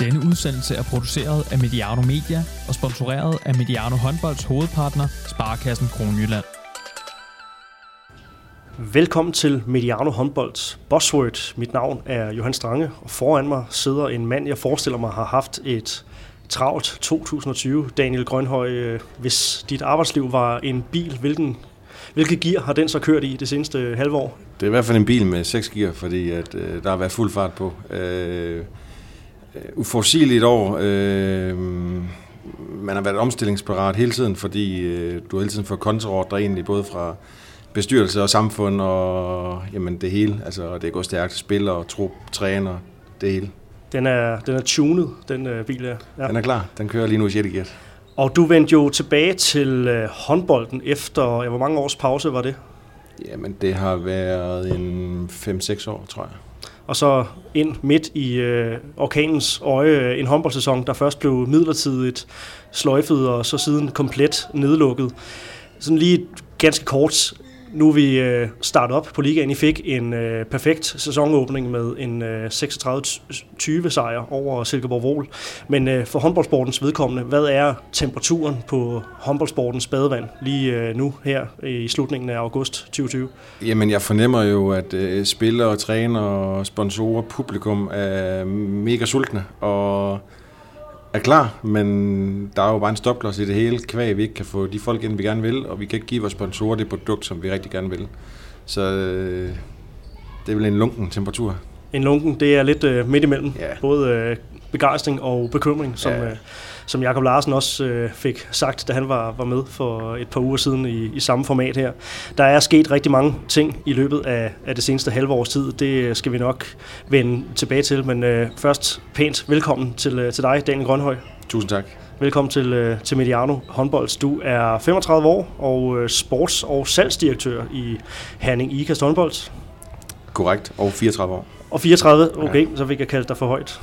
Denne udsendelse er produceret af Mediano Media og sponsoreret af Mediano Håndbolds hovedpartner, Sparkassen Kronjylland. Velkommen til Mediano Håndbolds Buzzword. Mit navn er Johan Strange, og foran mig sidder en mand, jeg forestiller mig har haft et travlt 2020. Daniel Grønhøj, øh, hvis dit arbejdsliv var en bil, hvilken, hvilket gear har den så kørt i det seneste halve år? Det er i hvert fald en bil med 6 gear, fordi at, øh, der har været fuld fart på. Øh, uforudsigeligt år. Øh, man har været omstillingsparat hele tiden, fordi øh, du hele tiden får kontraordre egentlig, både fra bestyrelse og samfund og jamen, det hele. Altså, det går stærkt. Spiller, trup, træner, det hele. Den er, den er tunet, den øh, bil her. Ja. Den er klar. Den kører lige nu i 6. gear. Og du vendte jo tilbage til øh, håndbolden efter, ja, hvor mange års pause var det? Jamen, det har været en 5-6 år, tror jeg og så ind midt i øh, orkanens øje øh, en håndboldsæson, der først blev midlertidigt sløjfet og så siden komplet nedlukket. Sådan lige ganske kort, nu er vi øh, startet op på ligaen. I fik en øh, perfekt sæsonåbning med en øh, 36-20 sejr over Silkeborg Vol. Men øh, for håndboldsportens vedkommende, hvad er temperaturen på håndboldsportens badevand lige øh, nu her i slutningen af august 2020? Jamen jeg fornemmer jo, at øh, spillere, træner, sponsorer, publikum er mega sultne, og er klar, men der er jo bare en stopklods i det hele, kvæg vi ikke kan få de folk ind, vi gerne vil, og vi kan ikke give vores sponsorer det produkt, som vi rigtig gerne vil. Så øh, det er vel en lunken temperatur. En lunken, det er lidt øh, midt imellem. Ja. Både øh, begejstring og bekymring, som, ja. øh, som Jakob Larsen også øh, fik sagt, da han var, var med for et par uger siden i, i samme format her. Der er sket rigtig mange ting i løbet af, af det seneste halve års tid. Det skal vi nok vende tilbage til, men øh, først pænt velkommen til, øh, til dig, Daniel Grønhøj. Tusind tak. Velkommen til, øh, til Mediano Håndbolds. Du er 35 år og øh, sports- og salgsdirektør i Herning Ikast Håndbold. Korrekt, og 34 år. Og 34, okay, ja. så fik jeg kaldt dig for højt.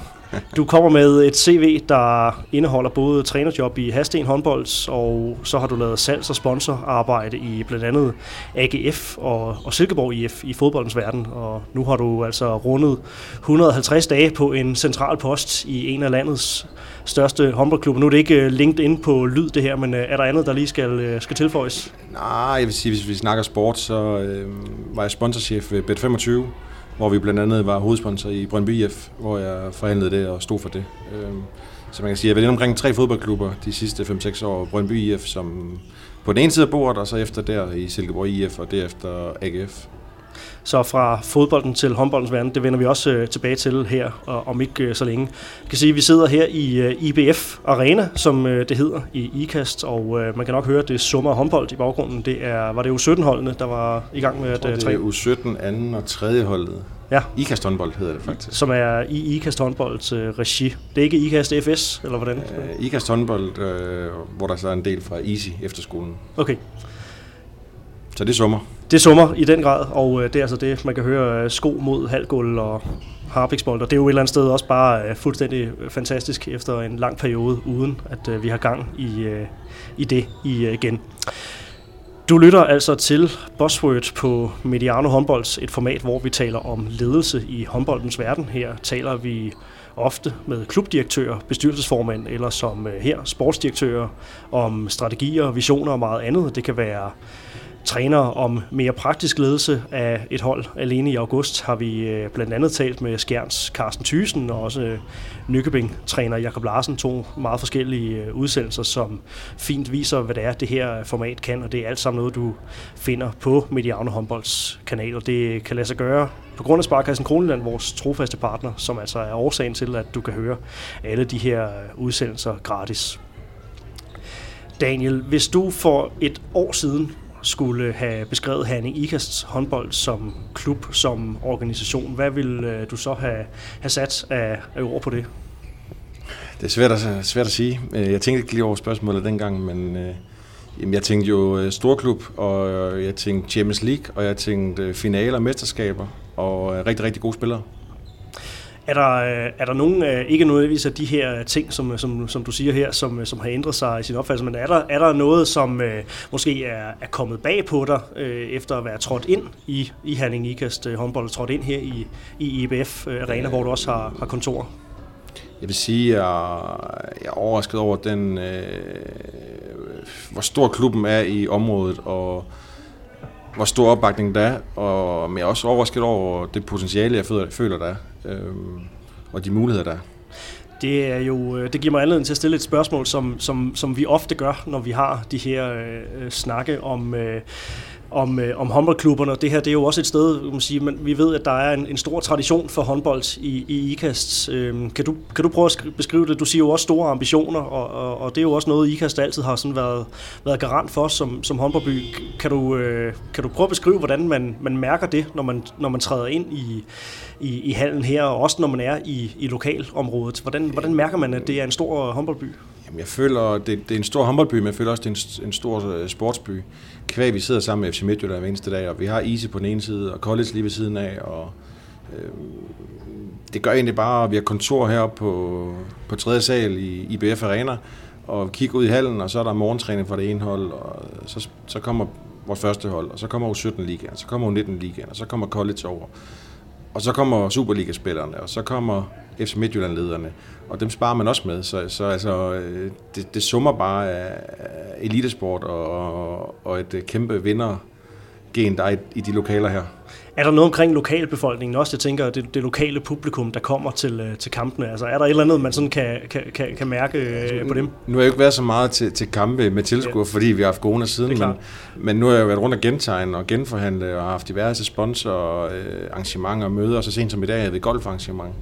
Du kommer med et CV, der indeholder både trænerjob i Hasten håndbolds, og så har du lavet salgs- og sponsorarbejde i blandt andet AGF og, og Silkeborg IF i fodboldens verden. Og nu har du altså rundet 150 dage på en central post i en af landets største håndboldklubber. Nu er det ikke øh, linket ind på lyd det her, men øh, er der andet, der lige skal, øh, skal tilføjes? Nej, jeg vil sige, hvis vi snakker sport, så øh, var jeg sponsorchef ved Bet25, hvor vi blandt andet var hovedsponsor i Brøndby IF, hvor jeg forhandlede det og stod for det. Øhm, så man kan sige, at jeg har omkring tre fodboldklubber de sidste 5-6 år. Brøndby IF som på den ene side af bordet, og så efter der i Silkeborg IF, og derefter AGF. Så fra fodbolden til håndboldens verden, det vender vi også øh, tilbage til her og, om ikke øh, så længe. Jeg kan sige, at vi sidder her i øh, IBF Arena, som øh, det hedder i IKAST, og øh, man kan nok høre, at det summer håndbold i baggrunden. Det er, var det U17-holdene, der var i gang med at træne? Det er U17, anden og tredje holdet. Ja. IKAST håndbold hedder det faktisk. Som er i IKAST håndbolds øh, regi. Det er ikke IKAST FS, eller hvordan? Øh, IKAST håndbold, øh, hvor der så er en del fra Easy efterskolen. Okay. Så det summer. Det summer i den grad, og øh, det er altså det, man kan høre øh, sko mod halvgulv og harpiksbold, og det er jo et eller andet sted også bare øh, fuldstændig øh, fantastisk efter en lang periode, uden at øh, vi har gang i, øh, i det i, øh, igen. Du lytter altså til Buzzword på Mediano Håndbolds, et format, hvor vi taler om ledelse i håndboldens verden. Her taler vi ofte med klubdirektører, bestyrelsesformænd eller som øh, her sportsdirektører om strategier, visioner og meget andet. Det kan være træner om mere praktisk ledelse af et hold. Alene i august har vi øh, blandt andet talt med Skjerns Carsten Thysen og også øh, Nykøbing-træner Jakob Larsen. To meget forskellige øh, udsendelser, som fint viser, hvad det er, det her format kan, og det er alt sammen noget, du finder på Mediano Håndbolds kanal, og det kan lade sig gøre på grund af Sparkassen Kroneland, vores trofaste partner, som altså er årsagen til, at du kan høre alle de her øh, udsendelser gratis. Daniel, hvis du for et år siden skulle have beskrevet Herning Ikasts håndbold som klub, som organisation, hvad ville øh, du så have, have sat af, af ord på det? Det er svært at, svært at sige. Øh, jeg tænkte ikke lige over spørgsmålet dengang, men øh, jeg tænkte jo øh, storklub, og jeg tænkte Champions League, og jeg tænkte finaler, mesterskaber, og rigtig, rigtig gode spillere. Er der, øh, er der nogen, øh, ikke nødvendigvis af de her ting, som, som, som du siger her, som, som har ændret sig i sin opfattelse, men er der, er der noget, som øh, måske er, er kommet bag på dig, øh, efter at være trådt ind i, i Herning Ikast øh, håndbold, trådt ind her i, i IBF øh, Arena, hvor du også har, har kontor? jeg vil sige, at jeg er overrasket over den, øh, hvor stor klubben er i området, og hvor stor opbakning der er, og men jeg er også overrasket over det potentiale, jeg føler, der er, øh, og de muligheder, der er. Det, er jo, øh, det giver mig anledning til at stille et spørgsmål, som, som, som vi ofte gør, når vi har de her øh, øh snakke om, øh, om, øh, om håndboldklubberne. Det her det er jo også et sted, man sige, men vi ved, at der er en, en stor tradition for håndbold i, i IKAST. Øhm, kan, du, kan du prøve at beskrive det? Du siger jo også store ambitioner, og, og, og det er jo også noget, IKAST altid har sådan været, været garant for som, som håndboldby. Kan du, øh, kan du prøve at beskrive, hvordan man, man mærker det, når man, når man træder ind i, i, i hallen her, og også når man er i, i lokalområdet? Hvordan, hvordan mærker man, at det er en stor håndboldby? Jamen, jeg føler, det, det er en stor håndboldby, men jeg føler også, det er en, en stor øh, sportsby. Kvæg, vi sidder sammen med FC Midtjylland hver eneste dag, og vi har Ise på den ene side, og College lige ved siden af, og øh, det gør egentlig bare, at vi har kontor heroppe på, på 3. sal i IBF Arena, og kigger ud i hallen, og så er der morgentræning for det ene hold, og så, så kommer vores første hold, og så kommer U17 Ligaen, så kommer U19 Ligaen, og så kommer College over. Og så kommer Superliga-spillerne, og så kommer FC Midtjylland-lederne, og dem sparer man også med. Så, så altså, øh, det, det summer bare af elitesport og, og et kæmpe vinder gen, der er i, i de lokaler her. Er der noget omkring lokalbefolkningen også? Jeg tænker, det, det lokale publikum, der kommer til, øh, til kampene. Altså, er der et eller andet, man sådan kan, kan, kan, kan mærke altså, på dem? Nu har jeg jo ikke været så meget til, til kampe med tilskuere, ja. fordi vi har haft corona siden, men, men nu har jeg jo været rundt og gentegne og genforhandle og haft diverse sponsorer, øh, arrangementer og møder, og så sent som i dag havde vi golfarrangement.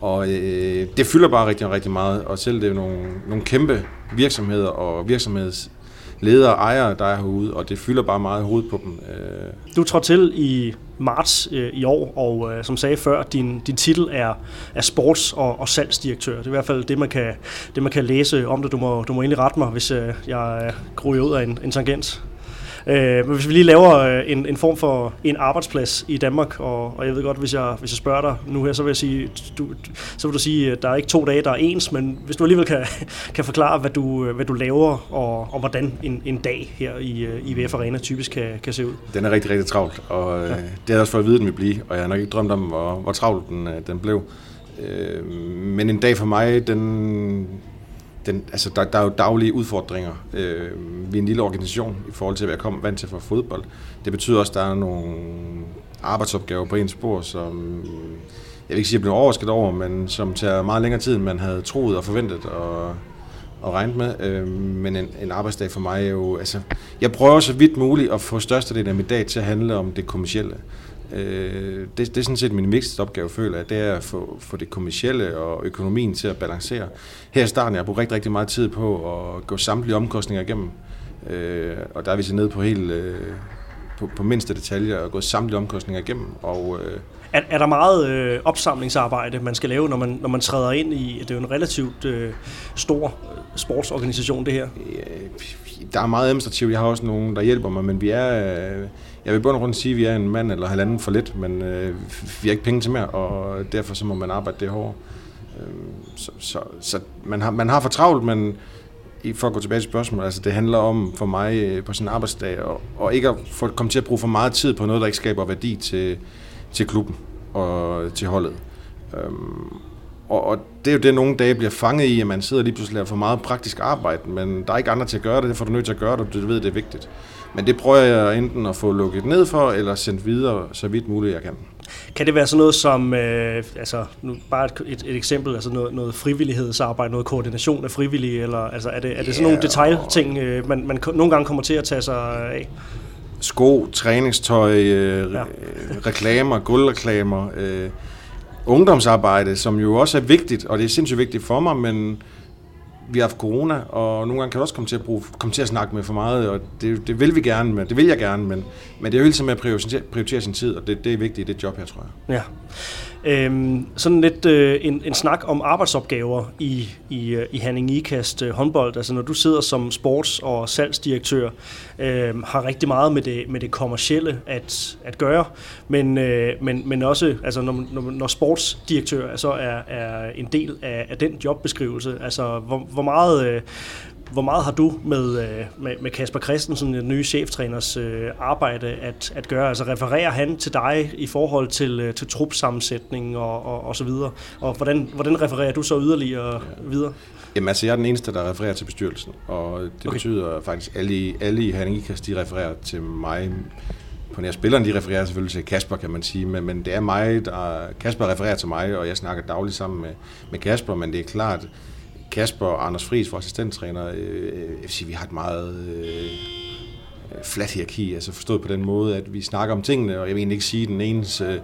Og øh, det fylder bare rigtig, rigtig meget, og selv det er nogle, nogle kæmpe virksomheder og virksomhedsledere og ejere, der er herude, og det fylder bare meget hovedet på dem. Øh. Du trådte til i marts øh, i år, og øh, som sagde før, din, din titel er, er sports- og, og salgsdirektør. Det er i hvert fald det, man kan, det, man kan læse om det. Du må, du må egentlig rette mig, hvis øh, jeg øh, gruer ud af en, en tangent. Øh, men hvis vi lige laver øh, en, en form for en arbejdsplads i Danmark, og, og jeg ved godt, hvis jeg, hvis jeg spørger dig nu her, så vil jeg sige, du, så vil du sige, at der er ikke to dage, der er ens, men hvis du alligevel kan, kan forklare, hvad du, hvad du laver, og, og hvordan en, en dag her i, øh, i VF Arena typisk kan, kan se ud. Den er rigtig, rigtig travlt, og øh, ja. det har jeg også fået at vide, den vil blive, og jeg har nok ikke drømt om, hvor, hvor travlt den, den blev. men en dag for mig, den, den, altså der, der er jo daglige udfordringer. Øh, vi er en lille organisation i forhold til, hvad jeg kommer vant til for fodbold. Det betyder også, at der er nogle arbejdsopgaver på ens spor, som jeg vil ikke sige, at jeg blev overrasket over, men som tager meget længere tid, end man havde troet og forventet og, og regnet med. Øh, men en, en arbejdsdag for mig er jo... Altså, jeg prøver så vidt muligt at få størstedelen af min dag til at handle om det kommercielle. Øh, det, det er sådan set min vigtigste opgave, føler jeg, det er at få, få det kommercielle og økonomien til at balancere. Her i starten jeg har brugt rigtig, rigtig meget tid på at gå samtlige omkostninger igennem, øh, og der er vi så nede på helt øh, på, på mindste detaljer og gået samtlige omkostninger igennem. Og, øh, er, er der meget øh, opsamlingsarbejde, man skal lave, når man, når man træder ind i, det er jo en relativt øh, stor sportsorganisation, det her? Der er meget administrativt. Jeg har også nogen, der hjælper mig, men vi er... Øh, jeg vil bund og grund sige, at vi er en mand eller halvanden for lidt, men øh, vi har ikke penge til mere, og derfor så må man arbejde det hårdt. Øh, så, så, så man, har, man har for travlt, men for at gå tilbage til spørgsmålet, altså det handler om for mig øh, på sin arbejdsdag, og, og ikke at få, komme til at bruge for meget tid på noget, der ikke skaber værdi til, til klubben og til holdet. Øhm, og, og det er jo det, nogle dage bliver fanget i, at man sidder lige pludselig og for meget praktisk arbejde, men der er ikke andre til at gøre det, derfor er du nødt til at gøre det, og du ved, det er vigtigt. Men det prøver jeg enten at få lukket ned for, eller sendt videre så vidt muligt jeg kan. Kan det være sådan noget som, øh, altså nu bare et, et, et eksempel, altså noget, noget frivillighedsarbejde, noget koordination af frivillige, eller altså er det, er det sådan nogle detaljting, øh, man, man nogle gange kommer til at tage sig af? Sko, træningstøj, øh, ja. reklamer, guldreklamer, øh, ungdomsarbejde, som jo også er vigtigt, og det er sindssygt vigtigt for mig, men vi har haft corona, og nogle gange kan du også komme til at, bruge, komme til at snakke med for meget, og det, det vil vi gerne, men det vil jeg gerne, men, men det er jo hele tiden med at prioritere, prioritere sin tid, og det, det er vigtigt i det job her, tror jeg. Ja. Øhm, sådan lidt øh, en, en snak om arbejdsopgaver i, i, øh, i Hanning Ikast øh, håndbold. Altså når du sidder som sports- og salgsdirektør, øh, har rigtig meget med det, med det kommercielle at, at gøre, men, øh, men, men også altså når, når, når sportsdirektør så er, er en del af, af den jobbeskrivelse, altså hvor, hvor meget... Øh, hvor meget har du med, øh, med, med Kasper Christensen, den nye cheftræners øh, arbejde, at, at gøre? Altså refererer han til dig i forhold til, øh, til trupsammensætning og, og, og så videre? Og hvordan, hvordan refererer du så yderligere videre? Jamen altså, jeg er den eneste, der refererer til bestyrelsen, og det okay. betyder faktisk, at alle, alle i Herning de refererer til mig på nær spilleren, de refererer selvfølgelig til Kasper, kan man sige, men, men det er mig, der, Kasper refererer til mig, og jeg snakker dagligt sammen med, med Kasper, men det er klart, Kasper og Anders Friis, vores assistenttræner, øh, jeg vil sige, vi har et meget øh, flat hierarki, altså forstået på den måde, at vi snakker om tingene, og jeg vil egentlig ikke sige, at den enes, øh,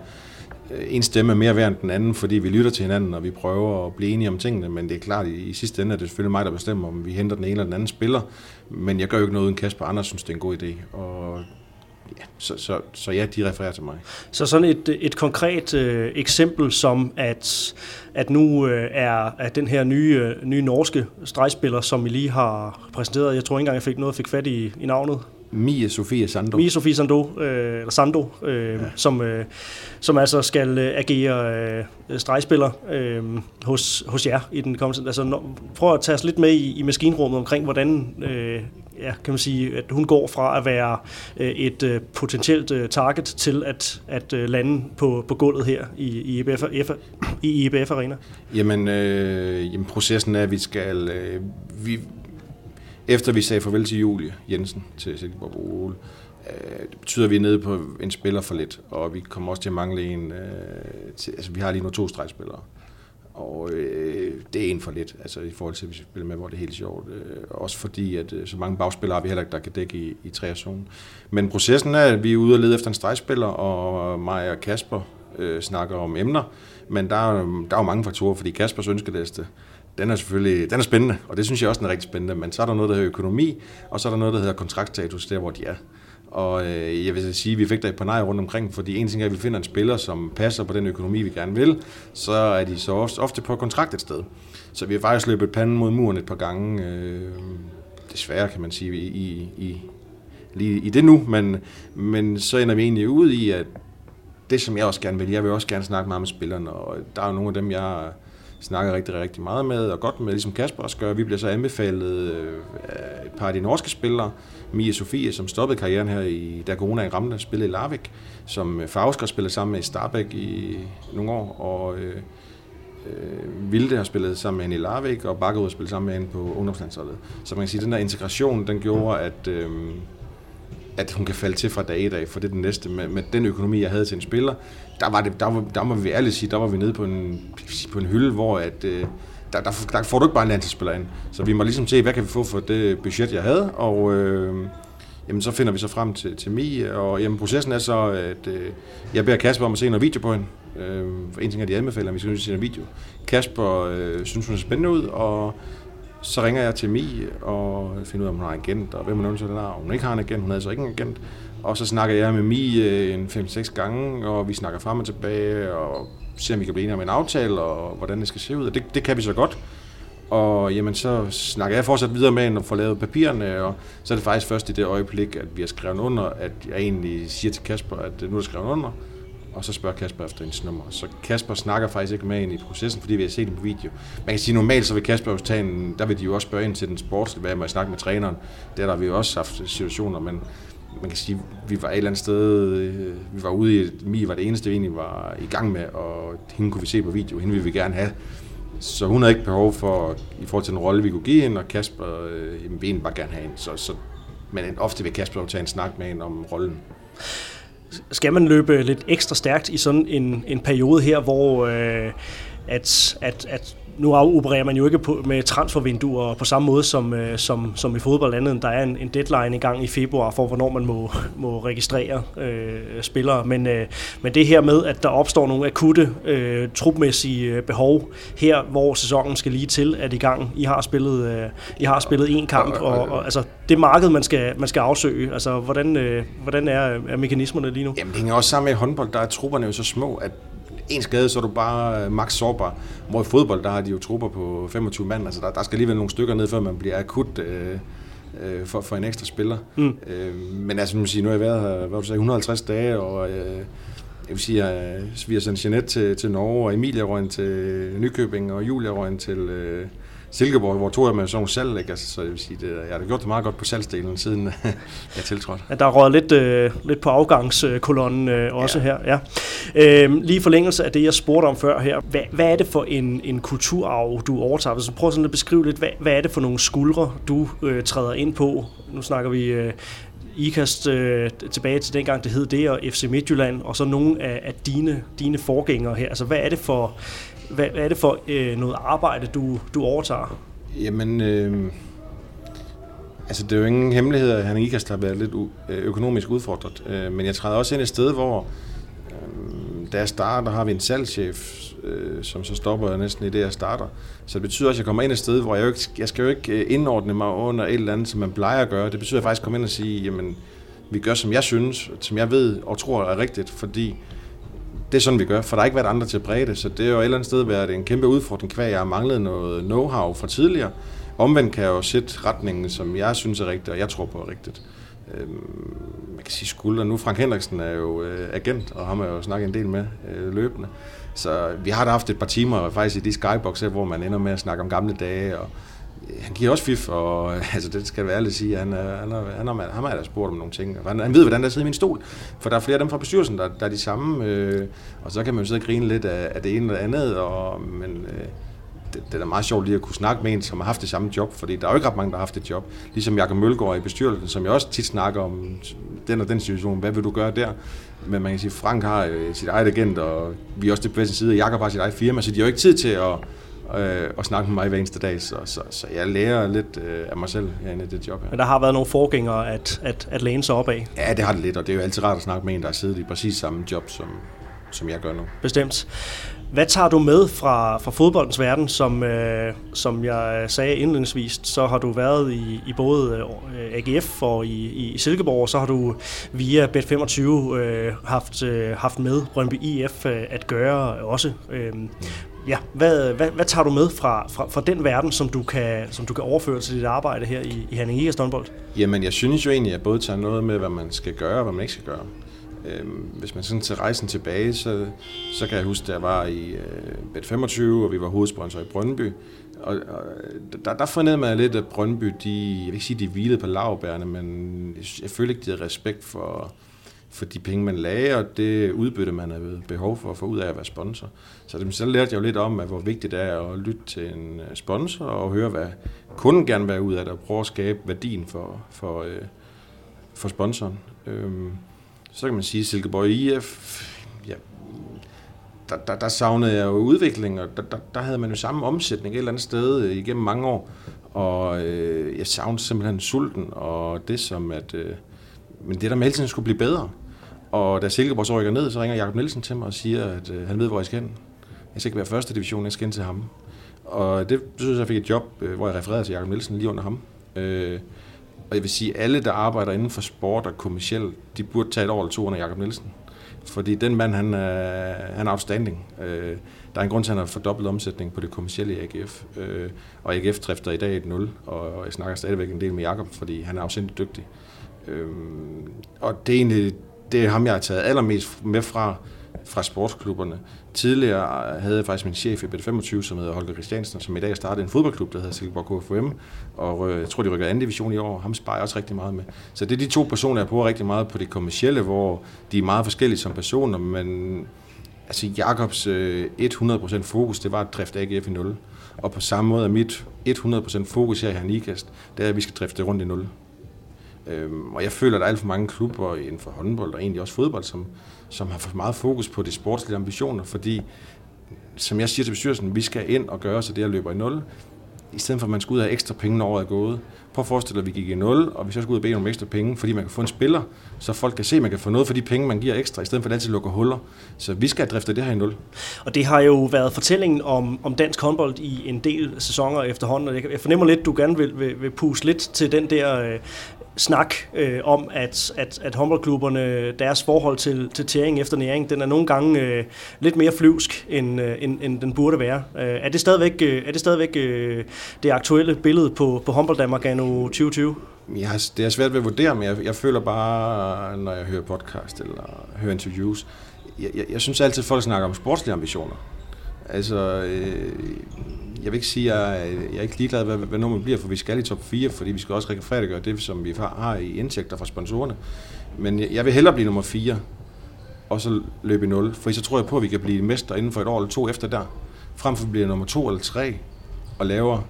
en stemme er mere værd end den anden, fordi vi lytter til hinanden, og vi prøver at blive enige om tingene, men det er klart, i, i sidste ende er det selvfølgelig mig, der bestemmer, om vi henter den ene eller den anden spiller, men jeg gør jo ikke noget uden Kasper Anders synes, det er en god idé, og ja, så, så, så ja, de refererer til mig. Så sådan et, et konkret øh, eksempel som, at, at nu øh, er at den her nye, øh, nye norske stregspiller, som vi lige har præsenteret, jeg tror ikke engang, jeg fik noget, fik fat i, i navnet. Mia Sofia Sando. Mia Sofia Sando, øh, eller Sando, øh, ja. som, øh, som altså skal øh, agere øh, stregspiller øh, hos, hos jer i den kommende. Altså, når, prøv at tage os lidt med i, i maskinrummet omkring, hvordan øh, ja, kan man sige, at hun går fra at være øh, et øh, potentielt øh, target til at, at øh, lande på, på gulvet her i, i IBF, F, i IBF Arena? Jamen, øh, jamen processen er, at vi skal... Øh, vi, efter vi sagde farvel til Julie Jensen, til Silkeborg Ole, øh, det betyder, at vi er nede på en spiller for lidt, og vi kommer også til at mangle en... Øh, til, altså, vi har lige nu to stregspillere. Og øh, det er en for lidt, altså i forhold til, hvis vi spiller med, hvor det er helt sjovt. Øh, også fordi, at øh, så mange bagspillere har vi heller ikke, der kan dække i, i zonen. Men processen er, at vi er ude og lede efter en stregspiller, og mig og Kasper øh, snakker om emner. Men der er, der er jo mange faktorer, fordi Kaspers ønskeliste, den er selvfølgelig den er spændende, og det synes jeg også den er rigtig spændende. Men så er der noget, der hedder økonomi, og så er der noget, der hedder kontraktstatus, der hvor de er. Og øh, jeg vil sige, at vi fik der et par nej rundt omkring, fordi en ting er, at vi finder en spiller, som passer på den økonomi, vi gerne vil, så er de så ofte, ofte på kontrakt et sted. Så vi har faktisk løbet panden mod muren et par gange, øh, desværre kan man sige, i, i, i, lige i det nu, men, men så ender vi egentlig ud i, at det, som jeg også gerne vil, jeg vil også gerne snakke meget med spillerne, og der er jo nogle af dem, jeg snakker rigtig, rigtig meget med, og godt med, ligesom Kasper også gør. Vi bliver så anbefalet øh, af et par af de norske spillere, Mia Sofie, som stoppede karrieren her, i, da corona ramte, spillede i Larvik, som Fausker spillede sammen med Starbæk i nogle år, og øh, øh, Vilde har spillet sammen med hende i Larvik, og Bakkerud har spillet sammen med hende på ungdomslandsholdet. Så man kan sige, at den der integration, den gjorde, at, øh, at hun kan falde til fra dag i dag, for det er den næste. Med, med den økonomi, jeg havde til en spiller, der, var det, der, var, der må vi ærligt sige, der var vi nede på en, på en hylde, hvor at, øh, der, der, der får du ikke bare en landsholdsspiller ind. Så vi må ligesom se, hvad kan vi få for det budget, jeg havde, og øh, jamen, så finder vi så frem til, til Mi, og jamen, processen er så, at øh, jeg beder Kasper om at se noget video på hende. Øh, for en ting er, de anbefaler, at vi skal se en video. Kasper øh, synes, hun er spændende ud, og så ringer jeg til Mi og finder ud af, om hun har en agent, og hvem hun eventuelt er. Hun ikke har en agent, hun havde så ikke en agent. Og så snakker jeg med Mi øh, en 5-6 gange, og vi snakker frem og tilbage, og ser, om vi kan blive enige om en aftale, og hvordan det skal se ud. Og det, det kan vi så godt. Og jamen, så snakker jeg fortsat videre med hende og får lavet papirerne, og så er det faktisk først i det øjeblik, at vi har skrevet under, at jeg egentlig siger til Kasper, at øh, nu er der skrevet under, og så spørger Kasper efter hendes nummer. Så Kasper snakker faktisk ikke med hende i processen, fordi vi har set det på video. Man kan sige, normalt så vil Kasper jo tage en, der vil de jo også spørge ind til den sportslige, hvad jeg snakke med træneren. Der har vi jo også haft situationer, men man kan sige, vi var et eller andet sted, øh, vi var ude i, Mi var det eneste, vi egentlig var i gang med, og hende kunne vi se på video, hende ville vi gerne have. Så hun havde ikke behov for, i forhold til den rolle, vi kunne give hende, og Kasper øh, jamen, ville bare gerne have hende. Så, så, men ofte vil Kasper jo tage en snak med hende om rollen. Skal man løbe lidt ekstra stærkt i sådan en, en periode her, hvor øh, at, at, at nu opererer man jo ikke på, med transfervinduer på samme måde som, øh, som, som i fodbold andet. Der er en, en deadline i gang i februar for, hvornår man må, må registrere øh, spillere. Men, øh, men det her med, at der opstår nogle akutte øh, trupmæssige øh, behov her, hvor sæsonen skal lige til, at i gang. I har spillet, øh, I har spillet en kamp, og, og, altså det marked, man skal, man skal afsøge. Altså, hvordan, øh, hvordan er, er mekanismerne lige nu? Jamen, det hænger også sammen med håndbold. Der er trupperne jo så små, at en skade, så er du bare øh, max sårbar. Hvor i fodbold, der har de jo trupper på 25 mand. Altså, der, der skal alligevel nogle stykker ned, før man bliver akut øh, øh, for, for en ekstra spiller. Mm. Øh, men altså, man sige, nu har jeg været her hvad du sige, 150 dage, og øh, jeg vil sige, at vi har sendt Jeanette til, til Norge, og Emilia røg til Nykøbing, og Julia røg til, øh, Silkeborg, hvor tog jeg med sådan nogle salg, ikke? Altså, så jeg vil sige, det, jeg har gjort det meget godt på salgsdelen, siden jeg tiltrådte. Ja, der er røget lidt, øh, lidt på afgangskolonnen øh, også ja. her. Ja. Øh, lige forlængelse af det, jeg spurgte om før her, hvad, hvad er det for en, en kulturarv, du overtager? Du prøver sådan at beskrive lidt, hvad, hvad er det for nogle skuldre, du øh, træder ind på? Nu snakker vi øh, IKAST øh, tilbage til dengang det hed det, og FC Midtjylland, og så nogle af, af dine, dine forgængere her. Altså hvad er det for, hvad, hvad er det for øh, noget arbejde, du, du overtager? Jamen, øh, altså det er jo ingen hemmelighed, at han ikke har været lidt øh, økonomisk udfordret, øh, men jeg træder også ind et sted, hvor øh, da jeg starter, har vi en salgschef, øh, som så stopper næsten i det, jeg starter. Så det betyder også, at jeg kommer ind et sted, hvor jeg, jo ikke, jeg skal jo ikke øh, indordne mig under et eller andet, som man plejer at gøre. Det betyder faktisk kommer ind og sige, jamen, vi gør, som jeg synes, som jeg ved og tror er rigtigt, fordi det er sådan, vi gør, for der har ikke været andre til at præge det, så det er jo et eller andet sted været en kæmpe udfordring, hver jeg har manglet noget know-how fra tidligere. Omvendt kan jeg jo sætte retningen, som jeg synes er rigtigt, og jeg tror på er rigtigt. Øhm, man kan sige skulder. Nu Frank Hendriksen er jo øh, agent, og ham har jeg jo snakket en del med øh, løbende. Så vi har da haft et par timer faktisk i de skyboxer, hvor man ender med at snakke om gamle dage, og han giver også fif, og altså, det skal jeg være ærlig at sige, han, er, han, er, han, er, han har da spurgt om nogle ting. Han, han ved, hvordan der sidder i min stol, for der er flere af dem fra bestyrelsen, der, der er de samme, øh, og så kan man jo sidde og grine lidt af, af det ene eller andet, og, men øh, det, det er da meget sjovt lige at kunne snakke med en, som har haft det samme job, fordi der er jo ikke ret mange, der har haft et job. Ligesom Jakob Mølgaard i bestyrelsen, som jeg også tit snakker om den og den situation, hvad vil du gøre der? Men man kan sige, Frank har øh, sit eget agent, og vi er også det bedste side, og Jakob har sit eget firma, så de har jo ikke tid til at, øh, at snakke med mig hver eneste dag, så, så, så jeg lærer lidt øh, af mig selv herinde i det job her. Men der har været nogle forgængere at, at, at læne sig op af? Ja, det har det lidt, og det er jo altid rart at snakke med en, der har siddet i præcis samme job, som, som jeg gør nu. Bestemt. Hvad tager du med fra, fra fodboldens verden? Som, øh, som jeg sagde indledningsvis, så har du været i, i både øh, AGF og i, i Silkeborg, og så har du via Bet25 øh, haft, øh, haft med Brøndby IF øh, at gøre også. Øh, ja, hvad, hvad, hvad tager du med fra, fra, fra den verden, som du, kan, som du kan overføre til dit arbejde her i, i Herning IKAST Jamen, jeg synes jo egentlig, at jeg både tager noget med, hvad man skal gøre og hvad man ikke skal gøre. Øhm, hvis man sådan til rejsen tilbage, så, så kan jeg huske, at jeg var i øh, Bet25, og vi var hovedsponsor i Brøndby. Og, og øh, der, der fornemmede man lidt, at Brøndby, de, jeg vil ikke sige, de hvilede på lavbærene, men jeg, jeg følte ikke, de havde respekt for, for de penge, man lagde, og det udbytte, man havde behov for at få ud af at være sponsor. Så, så lærte jeg jo lidt om, at hvor vigtigt det er at lytte til en øh, sponsor og høre, hvad kunden gerne vil have ud af det, og prøve at skabe værdien for, for, øh, for sponsoren. Øhm, så kan man sige, Silkeborg IF, ja, der, der, der savnede jeg jo udvikling, og der, der, der havde man jo samme omsætning et eller andet sted øh, igennem mange år. Og øh, jeg savnede simpelthen sulten, og det som at... Øh, men det der med hele tiden skulle blive bedre. Og da Silkeborg så rykker ned, så ringer Jakob Nielsen til mig og siger, at øh, han ved, hvor jeg skal hen. Jeg skal ikke være første division, jeg skal ind til ham. Og det synes jeg, jeg fik et job, øh, hvor jeg refererede til Jakob Nielsen lige under ham. Øh, og jeg vil sige, at alle, der arbejder inden for sport og kommersielt, de burde tage et år eller to under Jakob Nielsen. Fordi den mand, han er, han er outstanding. Øh, der er en grund til, at han har fordoblet omsætning på det kommercielle i AGF. Øh, og AGF drifter i dag et 0, og jeg snakker stadigvæk en del med Jakob, fordi han er afsindelig dygtig. Øh, og det er egentlig det er ham, jeg har taget allermest med fra, fra sportsklubberne. Tidligere havde jeg faktisk min chef i B25, som hedder Holger Christiansen, som i dag startede en fodboldklub, der hedder Silkeborg KFM, og øh, jeg tror, de rykker anden division i år. Ham sparer jeg også rigtig meget med. Så det er de to personer, jeg bruger rigtig meget på det kommercielle, hvor de er meget forskellige som personer, men altså Jakobs øh, 100% fokus, det var at drifte AGF i 0. Og på samme måde er mit 100% fokus her i Hernikast, det er, at vi skal drifte rundt i 0. Øhm, og jeg føler, at der er alt for mange klubber inden for håndbold og egentlig også fodbold, som, som har for meget fokus på de sportslige ambitioner, fordi som jeg siger til bestyrelsen, vi skal ind og gøre så det, jeg løber i nul, i stedet for at man skal ud og have ekstra penge, når året er gået. Prøv at forestille dig, at vi gik i 0, og vi så skal ud og bede om ekstra penge, fordi man kan få en spiller, så folk kan se, at man kan få noget for de penge, man giver ekstra, i stedet for at altid lukke huller. Så vi skal drifte det her i 0. Og det har jo været fortællingen om, om dansk håndbold i en del sæsoner efterhånden, og jeg fornemmer lidt, at du gerne vil, vil, vil puse lidt til den der øh, snak øh, om, at, at, at håndboldklubberne, deres forhold til, til tæring efter næring, den er nogle gange øh, lidt mere flyvsk, end, øh, end, end den burde være. Øh, er det stadigvæk, øh, er det, stadigvæk øh, det aktuelle billede på, på håndbold Danmark anno 2020? Jeg har, det er svært ved at vurdere, men jeg, jeg føler bare, når jeg hører podcast eller hører interviews, jeg, jeg, jeg synes altid, at folk snakker om sportslige ambitioner. Altså, øh, jeg vil ikke sige, at jeg, jeg er ikke ligeglad, hvad, hvad nummer bliver, for vi skal i top 4, fordi vi skal også gøre det, som vi har i indtægter fra sponsorerne. Men jeg, jeg vil hellere blive nummer 4, og så løbe i 0, for så tror jeg på, at vi kan blive mester inden for et år eller to efter der, frem for at blive nummer 2 eller 3, og laver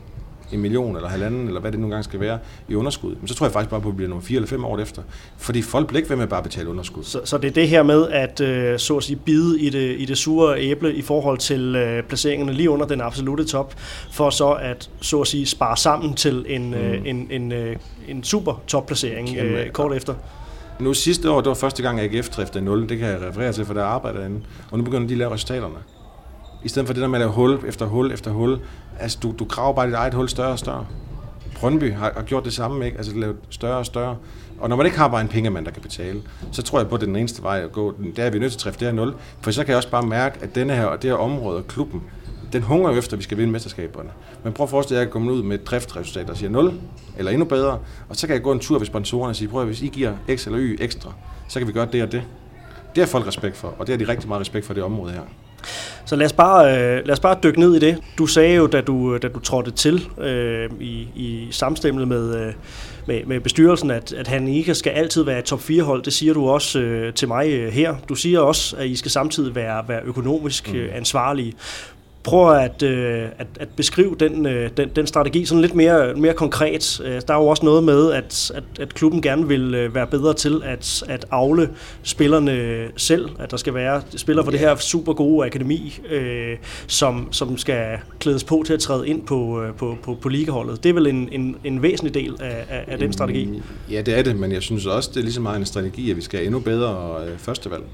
en million eller halvanden, eller hvad det nu engang skal være, i underskud. Men så tror jeg faktisk bare på, at vi bliver nummer 4 eller 5 år efter. Fordi folk bliver ikke ved med bare at betale underskud. Så, så det er det her med at øh, så at sige, bide i det, i det sure æble i forhold til øh, placeringerne lige under den absolute top, for så at så at sige spare sammen til en, øh, mm. en, en, en, en super topplacering øh, kort efter. Nu sidste år, det var første gang, AGF træffede 0. Det kan jeg referere til, for der arbejder inde. Og nu begynder de at lave resultaterne. I stedet for det der med at lave hul efter hul efter hul. Altså, du, du graver bare dit eget hul større og større. Brøndby har, har gjort det samme, ikke? Altså, lavet større og større. Og når man ikke har bare en pengemand, der kan betale, så tror jeg på, at det er den eneste vej at gå. Der er vi nødt til at træffe det her 0. For så kan jeg også bare mærke, at denne her, og det her område og klubben, den hunger jo efter, at vi skal vinde mesterskaberne. Men prøv at forestille jer, at jeg kommer ud med et driftresultat, der siger 0, eller endnu bedre, og så kan jeg gå en tur ved sponsorerne og sige, prøv at hvis I giver X eller Y ekstra, så kan vi gøre det og det. Det har folk respekt for, og det har de rigtig meget respekt for det område her. Så lad os, bare, øh, lad os bare dykke ned i det. Du sagde jo, da du, da du trådte til øh, i, i samstemmet med, øh, med, med bestyrelsen, at, at han ikke skal altid være et top 4-hold. Det siger du også øh, til mig øh, her. Du siger også, at I skal samtidig være, være økonomisk mm. øh, ansvarlige prøver at, øh, at, at beskrive den, øh, den, den strategi sådan lidt mere, mere konkret. Øh, der er jo også noget med, at, at, at klubben gerne vil øh, være bedre til at, at afle spillerne selv. At der skal være spillere for det her super gode akademi, øh, som, som skal klædes på til at træde ind på, øh, på, på, på ligaholdet. Det er vel en, en, en væsentlig del af, af, af den strategi? Ja, det er det, men jeg synes også, det er lige så meget en strategi, at vi skal have endnu bedre førstevalg.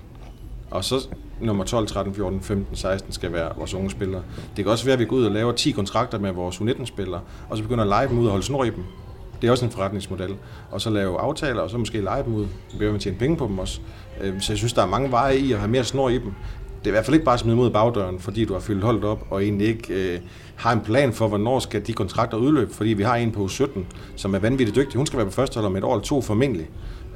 Og så nummer 12, 13, 14, 15, 16 skal være vores unge spillere. Det kan også være, at vi går ud og laver 10 kontrakter med vores U19-spillere, og så begynder at lege dem ud og holde snor i dem. Det er også en forretningsmodel. Og så lave aftaler, og så måske lege dem ud. Vi behøver tjene penge på dem også. Øhm, så jeg synes, der er mange veje i at have mere snor i dem. Det er i hvert fald ikke bare smide mod bagdøren, fordi du har fyldt holdet op, og egentlig ikke øh, har en plan for, hvornår skal de kontrakter udløbe. Fordi vi har en på 17, som er vanvittigt dygtig. Hun skal være på første hold om et år eller to formentlig.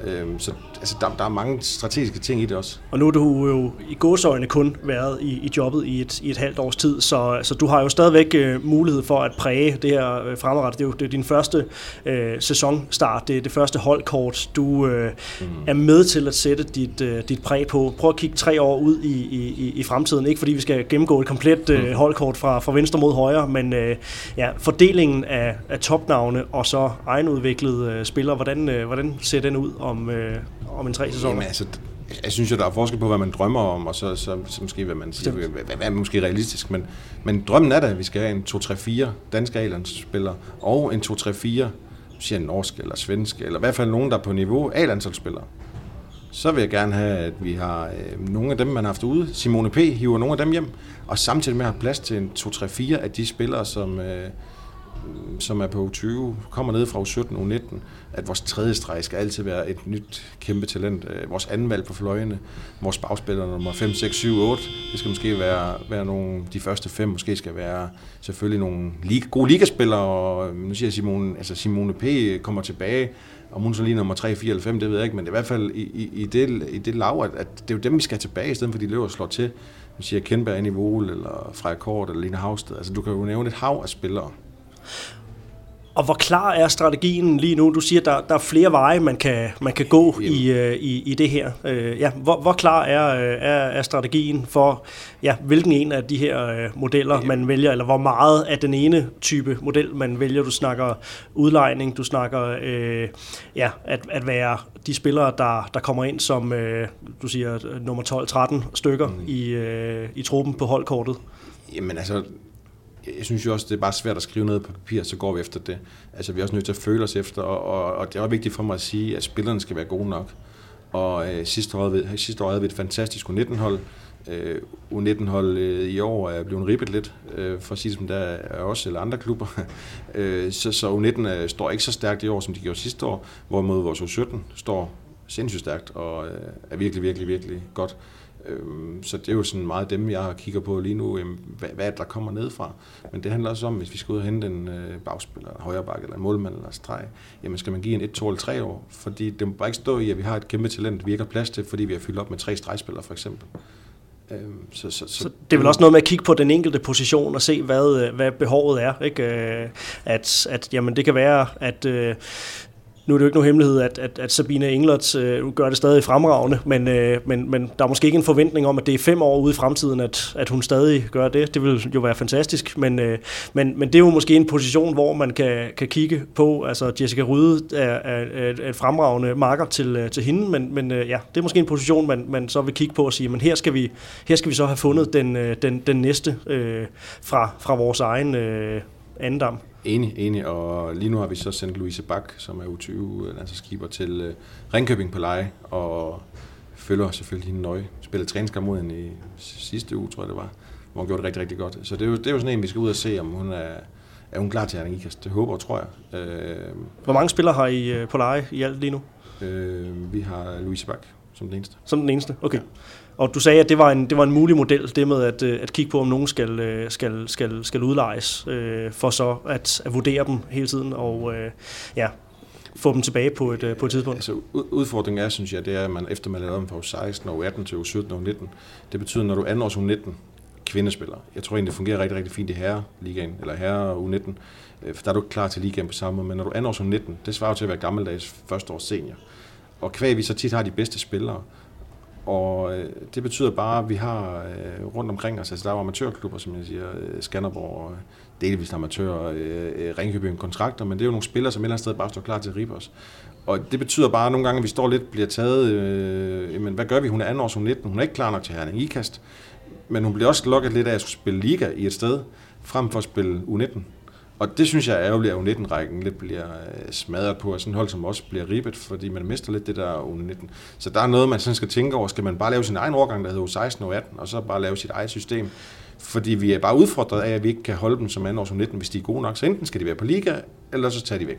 Øhm, så altså, der, der er mange strategiske ting i det også. Og nu har du jo i godsøjne kun været i, i jobbet i et, i et halvt års tid, så, så du har jo stadigvæk øh, mulighed for at præge det her øh, fremadrettet. Det er jo det er din første øh, sæsonstart, det er det første holdkort, du øh, mm. er med til at sætte dit, øh, dit præg på. Prøv at kigge tre år ud i, i, i fremtiden, ikke fordi vi skal gennemgå et komplet øh, mm. holdkort fra, fra venstre mod højre, men øh, ja, fordelingen af, af topnavne og så egenudviklede øh, spillere, hvordan, øh, hvordan ser den ud om, øh, om en tre sæsoner? Jamen, altså, jeg synes jo, der er forskel på, hvad man drømmer om, og så, så, så måske, hvad man siger, hvad, hvad, er måske realistisk. Men, men drømmen er da, at vi skal have en 2-3-4 danske A-landsspillere, og en 2-3-4, siger norsk eller svensk, eller i hvert fald nogen, der er på niveau A-landsholdsspillere. Så vil jeg gerne have, at vi har øh, nogle af dem, man har haft ude. Simone P. hiver nogle af dem hjem, og samtidig med at have plads til en 2-3-4 af de spillere, som, øh, som er på U20, kommer ned fra U17 og U19, at vores tredje streg skal altid være et nyt kæmpe talent. Øh, vores anden valg på fløjene, vores bagspillere nummer 5, 6, 7, 8, det skal måske være, være nogle, de første fem måske skal være selvfølgelig nogle liga, gode ligaspillere, og øh, nu siger Simone, altså Simone P. kommer tilbage, om hun så lige nummer 3, 4 eller 5, det ved jeg ikke, men det er i hvert fald i, i, i, det, i det lav, at, at det er jo dem, vi skal tilbage, i stedet for at de løber og slår til. Man siger Kendberg ind i Vole, eller Freja Kort, eller Lina Havsted. Altså, du kan jo nævne et hav af spillere. Og hvor klar er strategien lige nu? Du siger, der, der er flere veje, man kan, man kan gå i, øh, i, i det her. Øh, ja, hvor, hvor klar er, øh, er, er strategien for, ja, hvilken en af de her modeller, man vælger, eller hvor meget af den ene type model, man vælger? Du snakker udlejning, du snakker øh, ja, at, at være de spillere, der, der kommer ind som, øh, du siger, nummer 12-13 stykker mm. i, øh, i truppen på holdkortet. Jamen altså, jeg synes jo også, det er bare svært at skrive noget på papir, så går vi efter det. Altså, vi er også nødt til at føle os efter, og, og, og det er også vigtigt for mig at sige, at spillerne skal være gode nok. Og øh, sidste, år, sidste år havde vi et fantastisk U19-hold. Øh, U19-hold øh, i år er blevet ribbet lidt, øh, for at sige som der er også eller andre klubber. øh, så, så U19 øh, står ikke så stærkt i år, som de gjorde sidste år, hvorimod vores U17 står sindssygt stærkt og øh, er virkelig, virkelig, virkelig godt. Øhm, så det er jo sådan meget dem, jeg kigger på lige nu, hvad, der kommer ned fra. Men det handler også om, hvis vi skal ud og hente en øh, bagspiller, en højrebakke eller en målmand, eller en streg, jamen skal man give en 1, 2 eller 3 år? Fordi det må bare ikke stå i, at vi har et kæmpe talent, vi ikke har plads til, fordi vi har fyldt op med tre stregspillere for eksempel. Øhm, så, så, så, så det er vel også noget med at kigge på den enkelte position og se, hvad, øh, hvad behovet er. Ikke? Øh, at, at jamen, det kan være, at nu er det jo ikke nogen hemmelighed, at, at, at Sabine Englert øh, gør det stadig fremragende, men, øh, men, men der er måske ikke en forventning om, at det er fem år ude i fremtiden, at, at hun stadig gør det. Det vil jo være fantastisk, men, øh, men, men det er jo måske en position, hvor man kan, kan kigge på, altså Jessica Rydde er, er, er et fremragende marker til, øh, til hende, men, men øh, ja, det er måske en position, man, man så vil kigge på og sige, men her skal vi, her skal vi så have fundet den, øh, den, den næste øh, fra, fra vores egen øh, andendam. Enig, enig, og lige nu har vi så sendt Louise Bak, som er U20 landsholdskeeper, til uh, Ringkøbing på leje, og følger selvfølgelig hende nøje. Spillede træningskamp mod hende i sidste uge, tror jeg det var, hvor hun gjorde det rigtig, rigtig godt. Så det er jo, det er jo sådan en, vi skal ud og se, om hun er, er hun klar til ikast. Det håber og tror jeg. Uh, Hvor mange spillere har I uh, på leje i alt lige nu? Uh, vi har Louise Bak som den eneste. Som den eneste, okay. Ja. Og du sagde, at det var en, det var en mulig model, det med at, øh, at kigge på, om nogen skal, øh, skal, skal, skal udlejes, øh, for så at, at vurdere dem hele tiden, og øh, ja, få dem tilbage på et, øh, på et tidspunkt? Altså, udfordringen er, synes jeg, det er, at man efter man lavede dem fra 16 og 18 til 17 og 19, det betyder, når du er års 19 kvindespiller, jeg tror egentlig, det fungerer rigtig, rigtig fint i herre-ligaen, eller herre U19, for der er du ikke klar til ligaen på samme måde, men når du er års 19, det svarer til at være gammeldags første års senior. Og kvæg vi så tit har de bedste spillere, og øh, det betyder bare, at vi har øh, rundt omkring os, altså der er jo amatørklubber, som jeg siger, øh, Skanderborg, øh, delvist amatører, øh, øh, Ringkøbing kontrakter, men det er jo nogle spillere, som et eller andet sted bare står klar til at ribe os. Og det betyder bare at nogle gange, at vi står lidt bliver taget, øh, jamen, hvad gør vi? Hun er 2 års, hun er 19, hun er ikke klar nok til herning ikast, men hun bliver også lukket lidt af at skulle spille liga i et sted, frem for at spille U19. Og det synes jeg er ærgerligt, at U19-rækken lidt bliver øh, smadret på, og sådan et hold som også bliver ribet, fordi man mister lidt det der U19. Så der er noget, man sådan skal tænke over. Skal man bare lave sin egen årgang, der hedder U16 og U18, og så bare lave sit eget system? Fordi vi er bare udfordret af, at vi ikke kan holde dem som anden som 19, hvis de er gode nok. Så enten skal de være på liga, eller så tager de væk.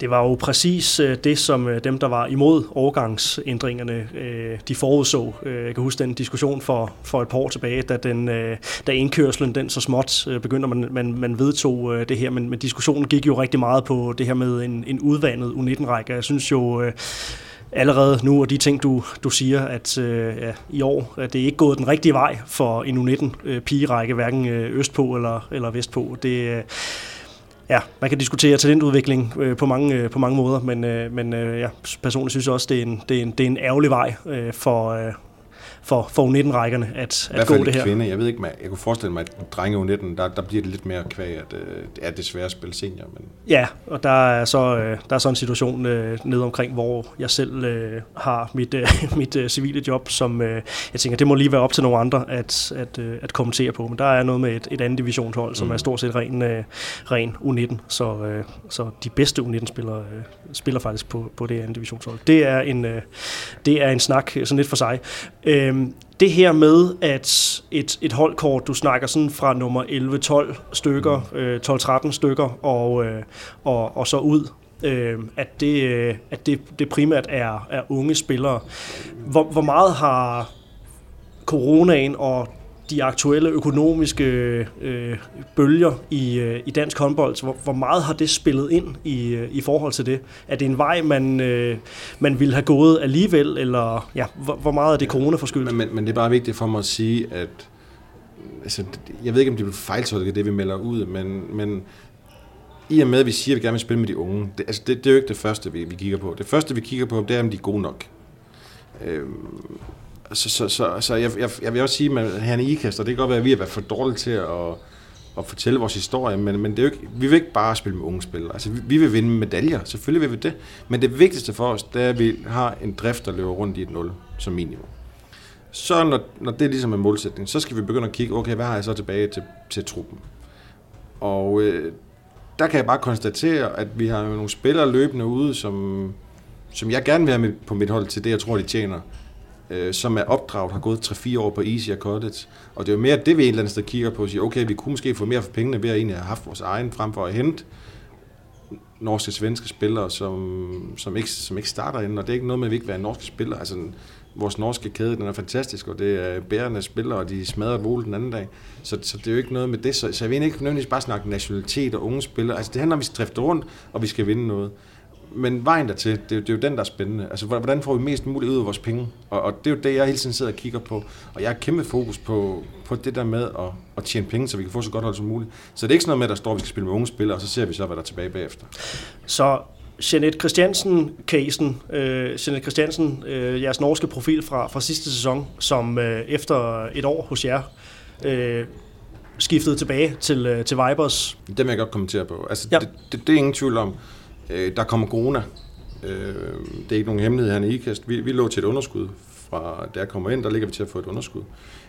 Det var jo præcis øh, det, som øh, dem, der var imod overgangsændringerne, øh, de forudså. Jeg kan huske den diskussion for, for et par år tilbage, da, den, da indkørslen den så småt begyndte, man, man, man vedtog det her, men, men diskussionen gik jo rigtig meget på det her med en, en udvandet U19-række. Jeg synes jo, allerede nu, og de ting, du, du siger, at øh, ja, i år at det er ikke gået den rigtige vej for en U19-pigerække, øh, hverken øh, østpå eller, eller vestpå. Det, øh, ja, man kan diskutere talentudvikling øh, på, mange, øh, på mange måder, men, øh, men øh, ja, personligt synes jeg også, det er en, det er en, det er en ærgerlig vej øh, for, øh, for, for U19-rækkerne at, at gå det her. kvinde. Jeg ved ikke, jeg kunne forestille mig, at drenge U19, der, der bliver det lidt mere kvæg, at øh, det er desværre at spille senior. Men... Ja, og der er så, øh, der er så en situation øh, nede omkring, hvor jeg selv øh, har mit, øh, mit øh, civile job, som øh, jeg tænker, det må lige være op til nogle andre at, at, øh, at kommentere på. Men der er noget med et, et andet divisionshold, som mm. er stort set ren, øh, ren U19, så, øh, så de bedste U19-spillere øh, spiller faktisk på, på det andet divisionshold. Det er en, øh, det er en snak sådan lidt for sig. Øh, Øhm, det her med, at et, et holdkort, du snakker sådan fra nummer 11-12 stykker, mm. øh, 12-13 stykker, og, øh, og, og så ud, øh, at, det, øh, at det, det primært er, er unge spillere. Hvor, hvor meget har coronaen og de aktuelle økonomiske øh, bølger i, øh, i dansk håndbold. Hvor, hvor meget har det spillet ind i, øh, i forhold til det? Er det en vej, man, øh, man ville have gået alligevel, eller ja, hvor, hvor meget er det corona forskyldt? Men, men, men det er bare vigtigt for mig at sige, at altså, jeg ved ikke, om det bliver fejltolket, det vi melder ud, men, men i og med, at vi siger, at vi gerne vil spille med de unge, det, altså, det, det er jo ikke det første, vi, vi kigger på. Det første, vi kigger på, det er, om de er gode nok. Øhm, så, så, så, så jeg, jeg, jeg vil også sige, at han er ikaster, det kan godt være, at vi har været for dårlige til at, at fortælle vores historie, men, men det er jo ikke, vi vil ikke bare spille med unge spillere. Altså, vi, vi vil vinde medaljer, selvfølgelig vil vi det, men det vigtigste for os, det er, at vi har en drift, der løber rundt i et 0 som minimum. Så når, når det ligesom er målsætning, så skal vi begynde at kigge, okay, hvad har jeg så tilbage til, til truppen? Og øh, der kan jeg bare konstatere, at vi har nogle spillere løbende ude, som, som jeg gerne vil have med på mit hold til det, jeg tror, de tjener øh, som er opdraget, har gået 3-4 år på Easy Cottage. Og det er jo mere det, vi et eller andet sted kigger på og siger, okay, vi kunne måske få mere for pengene ved at egentlig have haft vores egen, frem for at hente norske, svenske spillere, som, som, ikke, som ikke starter inden. Og det er ikke noget med, at vi ikke vil være norske spillere. Altså, vores norske kæde, den er fantastisk, og det er bærende spillere, og de smadrer et vole den anden dag. Så, så det er jo ikke noget med det. Så, så jeg vil ikke nødvendigvis bare snakke nationalitet og unge spillere. Altså det handler om, at vi skal rundt, og vi skal vinde noget men vejen dertil, det, er, det er jo den, der er spændende. Altså, hvordan får vi mest muligt ud af vores penge? Og, og det er jo det, jeg hele tiden sidder og kigger på. Og jeg har kæmpe fokus på, på det der med at, at tjene penge, så vi kan få så godt hold som muligt. Så det er ikke sådan noget med, at der står, at vi skal spille med unge spillere, og så ser vi så, hvad der er tilbage bagefter. Så Jeanette Christiansen-casen, øh, Jeanette Christiansen, øh, jeres norske profil fra, fra sidste sæson, som øh, efter et år hos jer øh, skiftede tilbage til, øh, til Vibers. Det vil jeg godt kommentere på. Altså, ja. det, det, det er ingen tvivl om. Øh, der kommer corona. Øh, det er ikke nogen hemmelighed han er IKAST. Vi, vi lå til et underskud fra, da jeg kommer ind, der ligger vi til at få et underskud.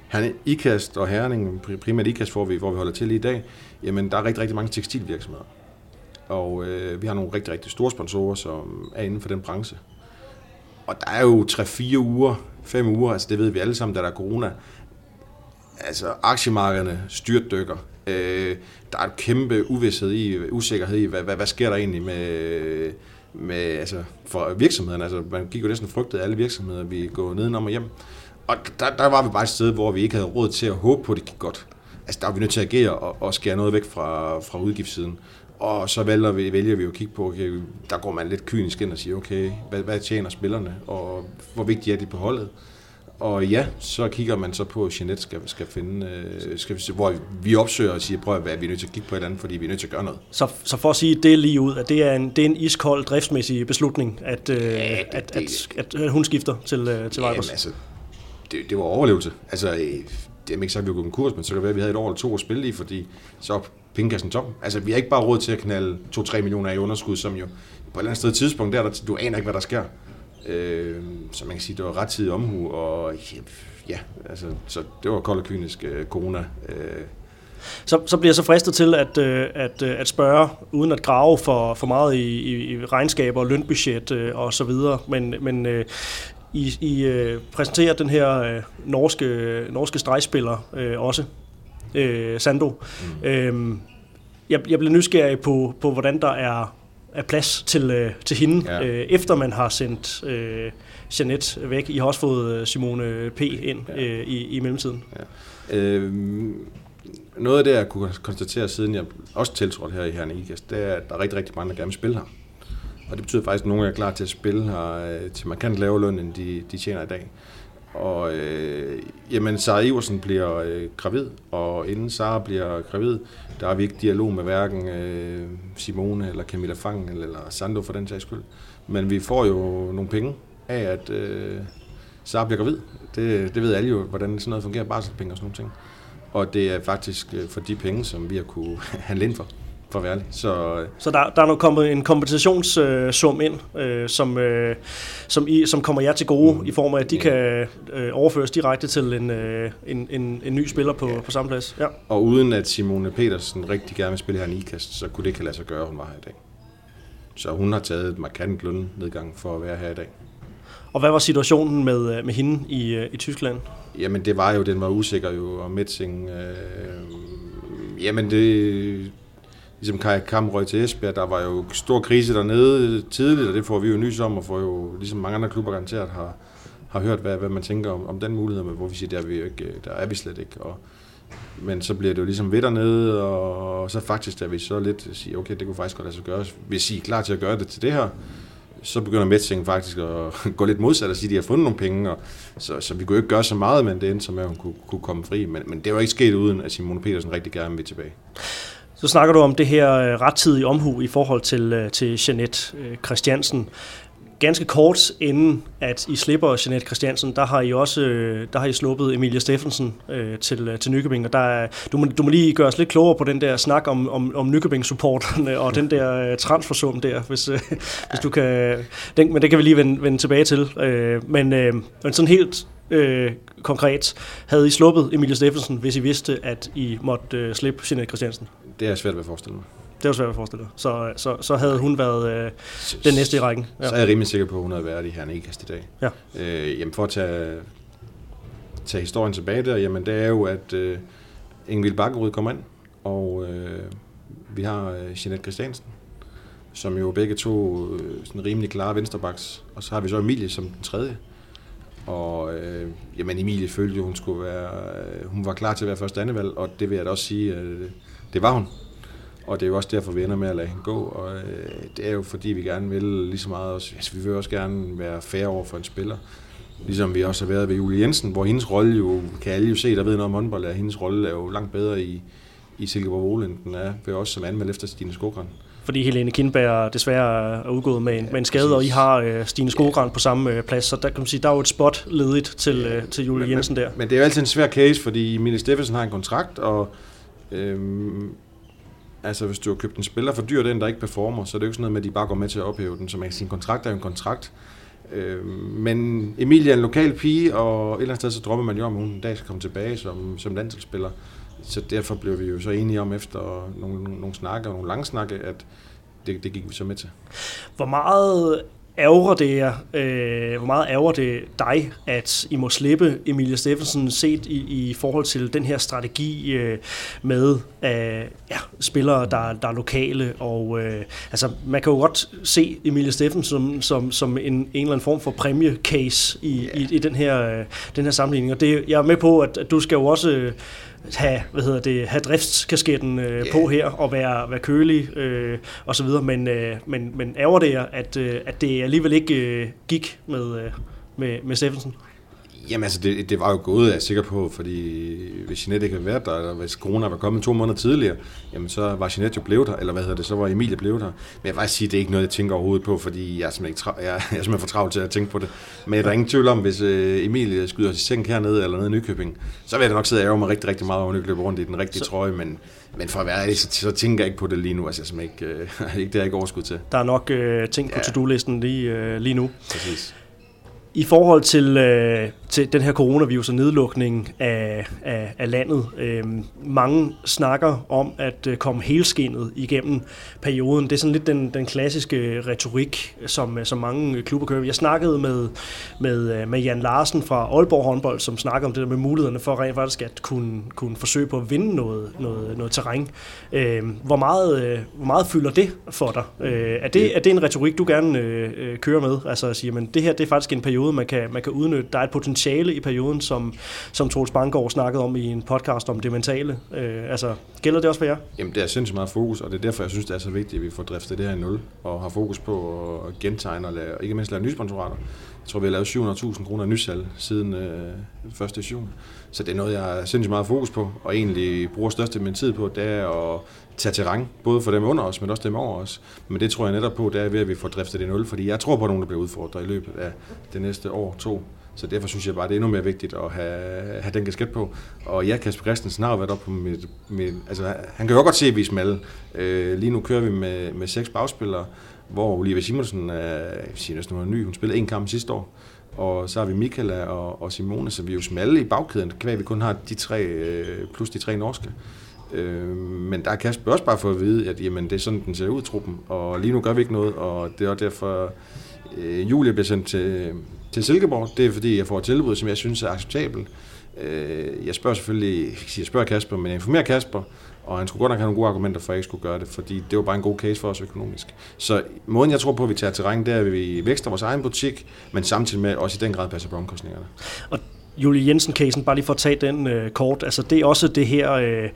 Han IKAST og Herning, primært IKAST, hvor vi, hvor vi holder til i dag, jamen der er rigtig, rigtig mange tekstilvirksomheder. Og øh, vi har nogle rigtig, rigtig store sponsorer, som er inden for den branche. Og der er jo 3-4 uger, 5 uger, altså det ved vi alle sammen, da der er corona. Altså aktiemarkederne styrtdykker. Øh, der er et kæmpe uvidshed i, usikkerhed i, hvad, hvad, hvad sker der egentlig med, med altså, for virksomhederne. Altså, man gik jo næsten frygtet alle virksomheder, vi går nedenom og hjem. Og der, der var vi bare et sted, hvor vi ikke havde råd til at håbe på, at det gik godt. Altså, der var vi nødt til at agere og, og skære noget væk fra, fra udgiftssiden. Og så vælger vi, vælger vi jo at kigge på, okay, der går man lidt kynisk ind og siger, okay, hvad, hvad tjener spillerne, og hvor vigtigt er de på holdet? Og ja, så kigger man så på, at Jeanette skal, skal finde, øh, skal, hvor vi opsøger og siger, prøv at vi er nødt til at kigge på et eller andet, fordi vi er nødt til at gøre noget. Så, så for at sige det lige ud, at det er en, det er en iskold driftsmæssig beslutning, at, øh, ja, det, at, det, at, at, hun skifter til, øh, til Vibers? altså, det, det var overlevelse. Altså, øh, det er ikke sagt, at vi går konkurs, men så kan det være, at vi havde et år eller to at spille i, fordi så pengekassen tom. Altså, vi har ikke bare råd til at knalde 2-3 millioner i underskud, som jo på et eller andet sted tidspunkt, der, der du aner ikke, hvad der sker. Øh, så man kan sige, det var ret tid omhu, og ja, altså, så det var kold og kynisk øh, corona. Øh. Så, så bliver jeg så fristet til at, øh, at, øh, at spørge, uden at grave for, for meget i, i, i regnskaber, lønbudget øh, og så videre, men, men øh, i, I øh, præsenterer den her øh, norske, norske stregspiller øh, også, øh, Sando. Mm. Øh, jeg, jeg bliver nysgerrig på, på hvordan der er, er plads til, øh, til hende, ja. øh, efter man har sendt øh, Jeanette væk. I har også fået øh, Simone P. ind ja. øh, i, i mellemtiden. Ja. Øh, noget af det, jeg kunne konstatere, siden jeg også tiltrådte her i Ikast, det er, at der er rigtig, rigtig mange, der gerne vil spille her. Og det betyder faktisk, at nogle er klar til at spille her øh, til markant lavere løn, end de, de tjener i dag. Og øh, jamen, Sara Iversen bliver øh, gravid, og inden Sara bliver gravid, der har vi ikke dialog med hverken øh, Simone eller Camilla Fang eller Sando for den sags skyld. Men vi får jo nogle penge af, at øh, Sara bliver gravid. Det, det ved alle jo, hvordan sådan noget fungerer, barselspenge og sådan nogle ting. Og det er faktisk øh, for de penge, som vi har kunne handle ind for for at være ærlig. Så, øh. så der, der er nu kommet en kompensationssum øh, ind, øh, som, øh, som, I, som kommer jer til gode, mm. i form af, at de ja. kan øh, overføres direkte til en, øh, en, en, en ny spiller på, ja. på samme plads. Ja. Og uden at Simone Petersen rigtig gerne vil spille her i IKAST, så kunne det ikke lade sig gøre, hun var her i dag. Så hun har taget et markant lønnedgang for at være her i dag. Og hvad var situationen med, øh, med hende i, i Tyskland? Jamen det var jo, den var usikker jo, og Metzing, øh, jamen det, ligesom Kaja Kam røg til Esbjerg, der var jo stor krise dernede tidligt, og det får vi jo nys om, og får jo ligesom mange andre klubber garanteret har, har hørt, hvad, hvad man tænker om, om den mulighed, men hvor vi siger, der er vi, jo ikke, der er vi slet ikke. Og, men så bliver det jo ligesom ved dernede, og så faktisk, da vi så lidt siger, okay, det kunne faktisk godt lade sig gøre, hvis I er klar til at gøre det til det her, så begynder Metzing faktisk at gå lidt modsat og sige, at de har fundet nogle penge, og så, så vi kunne ikke gøre så meget, men det endte som, at hun kunne, kunne komme fri. Men, men det var ikke sket uden, at Simone Petersen rigtig gerne vil tilbage. Så snakker du om det her øh, rettidige omhu i forhold til, øh, til Jeanette øh, Christiansen. Ganske kort inden at I slipper Jeanette Christiansen, der har I også øh, der har I sluppet Emilie Steffensen øh, til, øh, til Nykøbing. Og der er, du, må, du må lige gøre os lidt klogere på den der snak om, om, om Nykøbing-supporterne og den der øh, transfersum der, hvis, øh, hvis du kan... Den, men det kan vi lige vende, vende tilbage til. Øh, men, øh, men sådan helt øh, konkret, havde I sluppet Emilie Steffensen, hvis I vidste, at I måtte øh, slippe Jeanette Christiansen? Det er svært ved at forestille mig. Det er svært at forestille. Så, så, så havde hun været øh, den næste i rækken. Ja. Så er jeg rimelig sikker på, at hun havde været i her i dag. Ja. Øh, jamen for at tage, tage historien tilbage der, jamen det er jo, at øh, Ingvild Bakkerud kommer ind, og øh, vi har øh, Jeanette Christiansen, som jo begge to øh, sådan rimelig klare vensterbaks, og så har vi så Emilie som den tredje. Og øh, jamen Emilie følte jo, hun skulle være, øh, hun var klar til at være første andevalg, og det vil jeg da også sige, øh, det var hun. Og det er jo også derfor, vi ender med at lade hende gå, og øh, det er jo fordi, vi gerne vil lige så meget også, altså, vi vil også gerne være færre over for en spiller, ligesom vi også har været ved Julie Jensen, hvor hendes rolle jo, kan alle jo se, der ved noget om håndbold, at hendes rolle er jo langt bedre i, i Silkeborg end den er ved os som anmeldt efter Stine Skogran. Fordi Helene Kindberg desværre er udgået med en, med en skade, og I har øh, Stine Skogran på samme øh, plads, så der kan man sige, der er jo et spot ledigt til, øh, til Julie men, Jensen der. Men, men det er jo altid en svær case, fordi Emilie Steffensen har en kontrakt, og øhm, altså hvis du har købt en spiller for dyr, den der ikke performer, så er det jo ikke sådan noget med, at de bare går med til at ophæve den, så man kan sige, en kontrakt er jo en kontrakt. Øh, men Emilie er en lokal pige, og et eller andet sted så drømmer man jo om, at hun en dag skal komme tilbage som, som landsholdsspiller. Så derfor blev vi jo så enige om efter nogle, nogle snakke og nogle lange snakke, at det, det gik vi så med til. Hvor meget ærger det jer, øh, hvor meget ærger det dig, at I må slippe Emilie Steffensen set i, i forhold til den her strategi øh, med øh, ja, spillere, der, der er lokale, og øh, altså, man kan jo godt se Emilie Steffensen som, som, som en, en eller anden form for præmiecase i, yeah. i, i den, her, øh, den her sammenligning, og det, jeg er med på, at, at du skal jo også øh, have, hvad hedder det, have driftskasketten øh, yeah. på her og være, være kølig øh, og så videre, men, øh, men, men ærger det jer, at, øh, at det alligevel ikke øh, gik med, øh, med, med Steffensen? Jamen altså, det, det var jo gået, jeg er sikker på, fordi hvis Jeanette ikke havde været der, eller hvis corona var kommet to måneder tidligere, jamen så var Jeanette jo blevet der, eller hvad hedder det, så var Emilie blevet der. Men jeg vil faktisk sige, det er ikke noget, jeg tænker overhovedet på, fordi jeg er simpelthen, ikke tra- jeg, jeg er simpelthen for travlt til at tænke på det. Men der er ingen tvivl om, hvis uh, Emilie skyder sig seng hernede, eller nede i Nykøbing, så vil jeg da nok sidde og ærge mig rigtig, rigtig meget over, at rundt i den rigtige så... trøje, men, men for at være ærlig, så, så tænker jeg ikke på det lige nu. Altså, jeg ikke, uh, ikke, det er ikke overskud til. Der er nok uh, ting på ja. to-do-listen lige, uh, lige nu. Præcis. I forhold til, øh, til den her coronavirus og nedlukning af, af, af landet, øh, mange snakker om at øh, komme helskindet igennem perioden. Det er sådan lidt den, den klassiske retorik, som, øh, som mange klubber kører. Jeg snakkede med, med, øh, med Jan Larsen fra Aalborg håndbold, som snakker om det der med mulighederne for rent faktisk at kunne, kunne forsøge på at vinde noget, noget, noget terræn. Øh, hvor, meget, øh, hvor meget fylder det for dig? Øh, er, det, er det en retorik, du gerne øh, øh kører med? Altså at sige, men det her det er faktisk en periode, periode, man kan, man kan udnytte. Der er et potentiale i perioden, som, som Troels Bankgaard snakkede om i en podcast om det mentale. Øh, altså, gælder det også for jer? Jamen, det er sindssygt meget fokus, og det er derfor, jeg synes, det er så vigtigt, at vi får driftet det her i nul, og har fokus på at gentegne og, lave, ikke mindst lave nye sponsorater. Jeg tror, vi har lavet 700.000 kroner nysal siden øh, 1. juni. Så det er noget, jeg har sindssygt meget fokus på, og egentlig bruger største min tid på, det er at tage terræn, både for dem under os, men også dem over os. Men det tror jeg netop på, det er ved, at vi får driftet det nul, fordi jeg tror på, at nogen, der bliver udfordret i løbet af det næste år, to. Så derfor synes jeg bare, det er endnu mere vigtigt at have, have den kasket på. Og ja, Kasper Christensen har været op på mit, mit altså han kan jo godt se, at vi er smalle. Øh, lige nu kører vi med, med seks bagspillere, hvor Olivia Simonsen er, jeg siger næsten, hun er ny, hun spillede en kamp sidste år. Og så har vi Michaela og, og Simone, så vi er jo smalle i bagkæden, kan vi kun har de tre, øh, plus de tre norske. Øh, men der er Kasper også bare for at vide, at jamen, det er sådan, den ser ud, truppen. Og lige nu gør vi ikke noget, og det er derfor, øh, Julie bliver sendt til, til Silkeborg. Det er fordi, jeg får et tilbud, som jeg synes er acceptabelt. Øh, jeg spørger selvfølgelig, jeg spørger Kasper, men jeg informerer Kasper, og han skulle godt nok have nogle gode argumenter for, at jeg ikke skulle gøre det, fordi det var bare en god case for os økonomisk. Så måden, jeg tror på, at vi tager terræn, det er, at vi vækster vores egen butik, men samtidig med også i den grad passer på omkostningerne. Og Julie Jensen-casen, bare lige for at tage den øh, kort, altså det er også det her øh,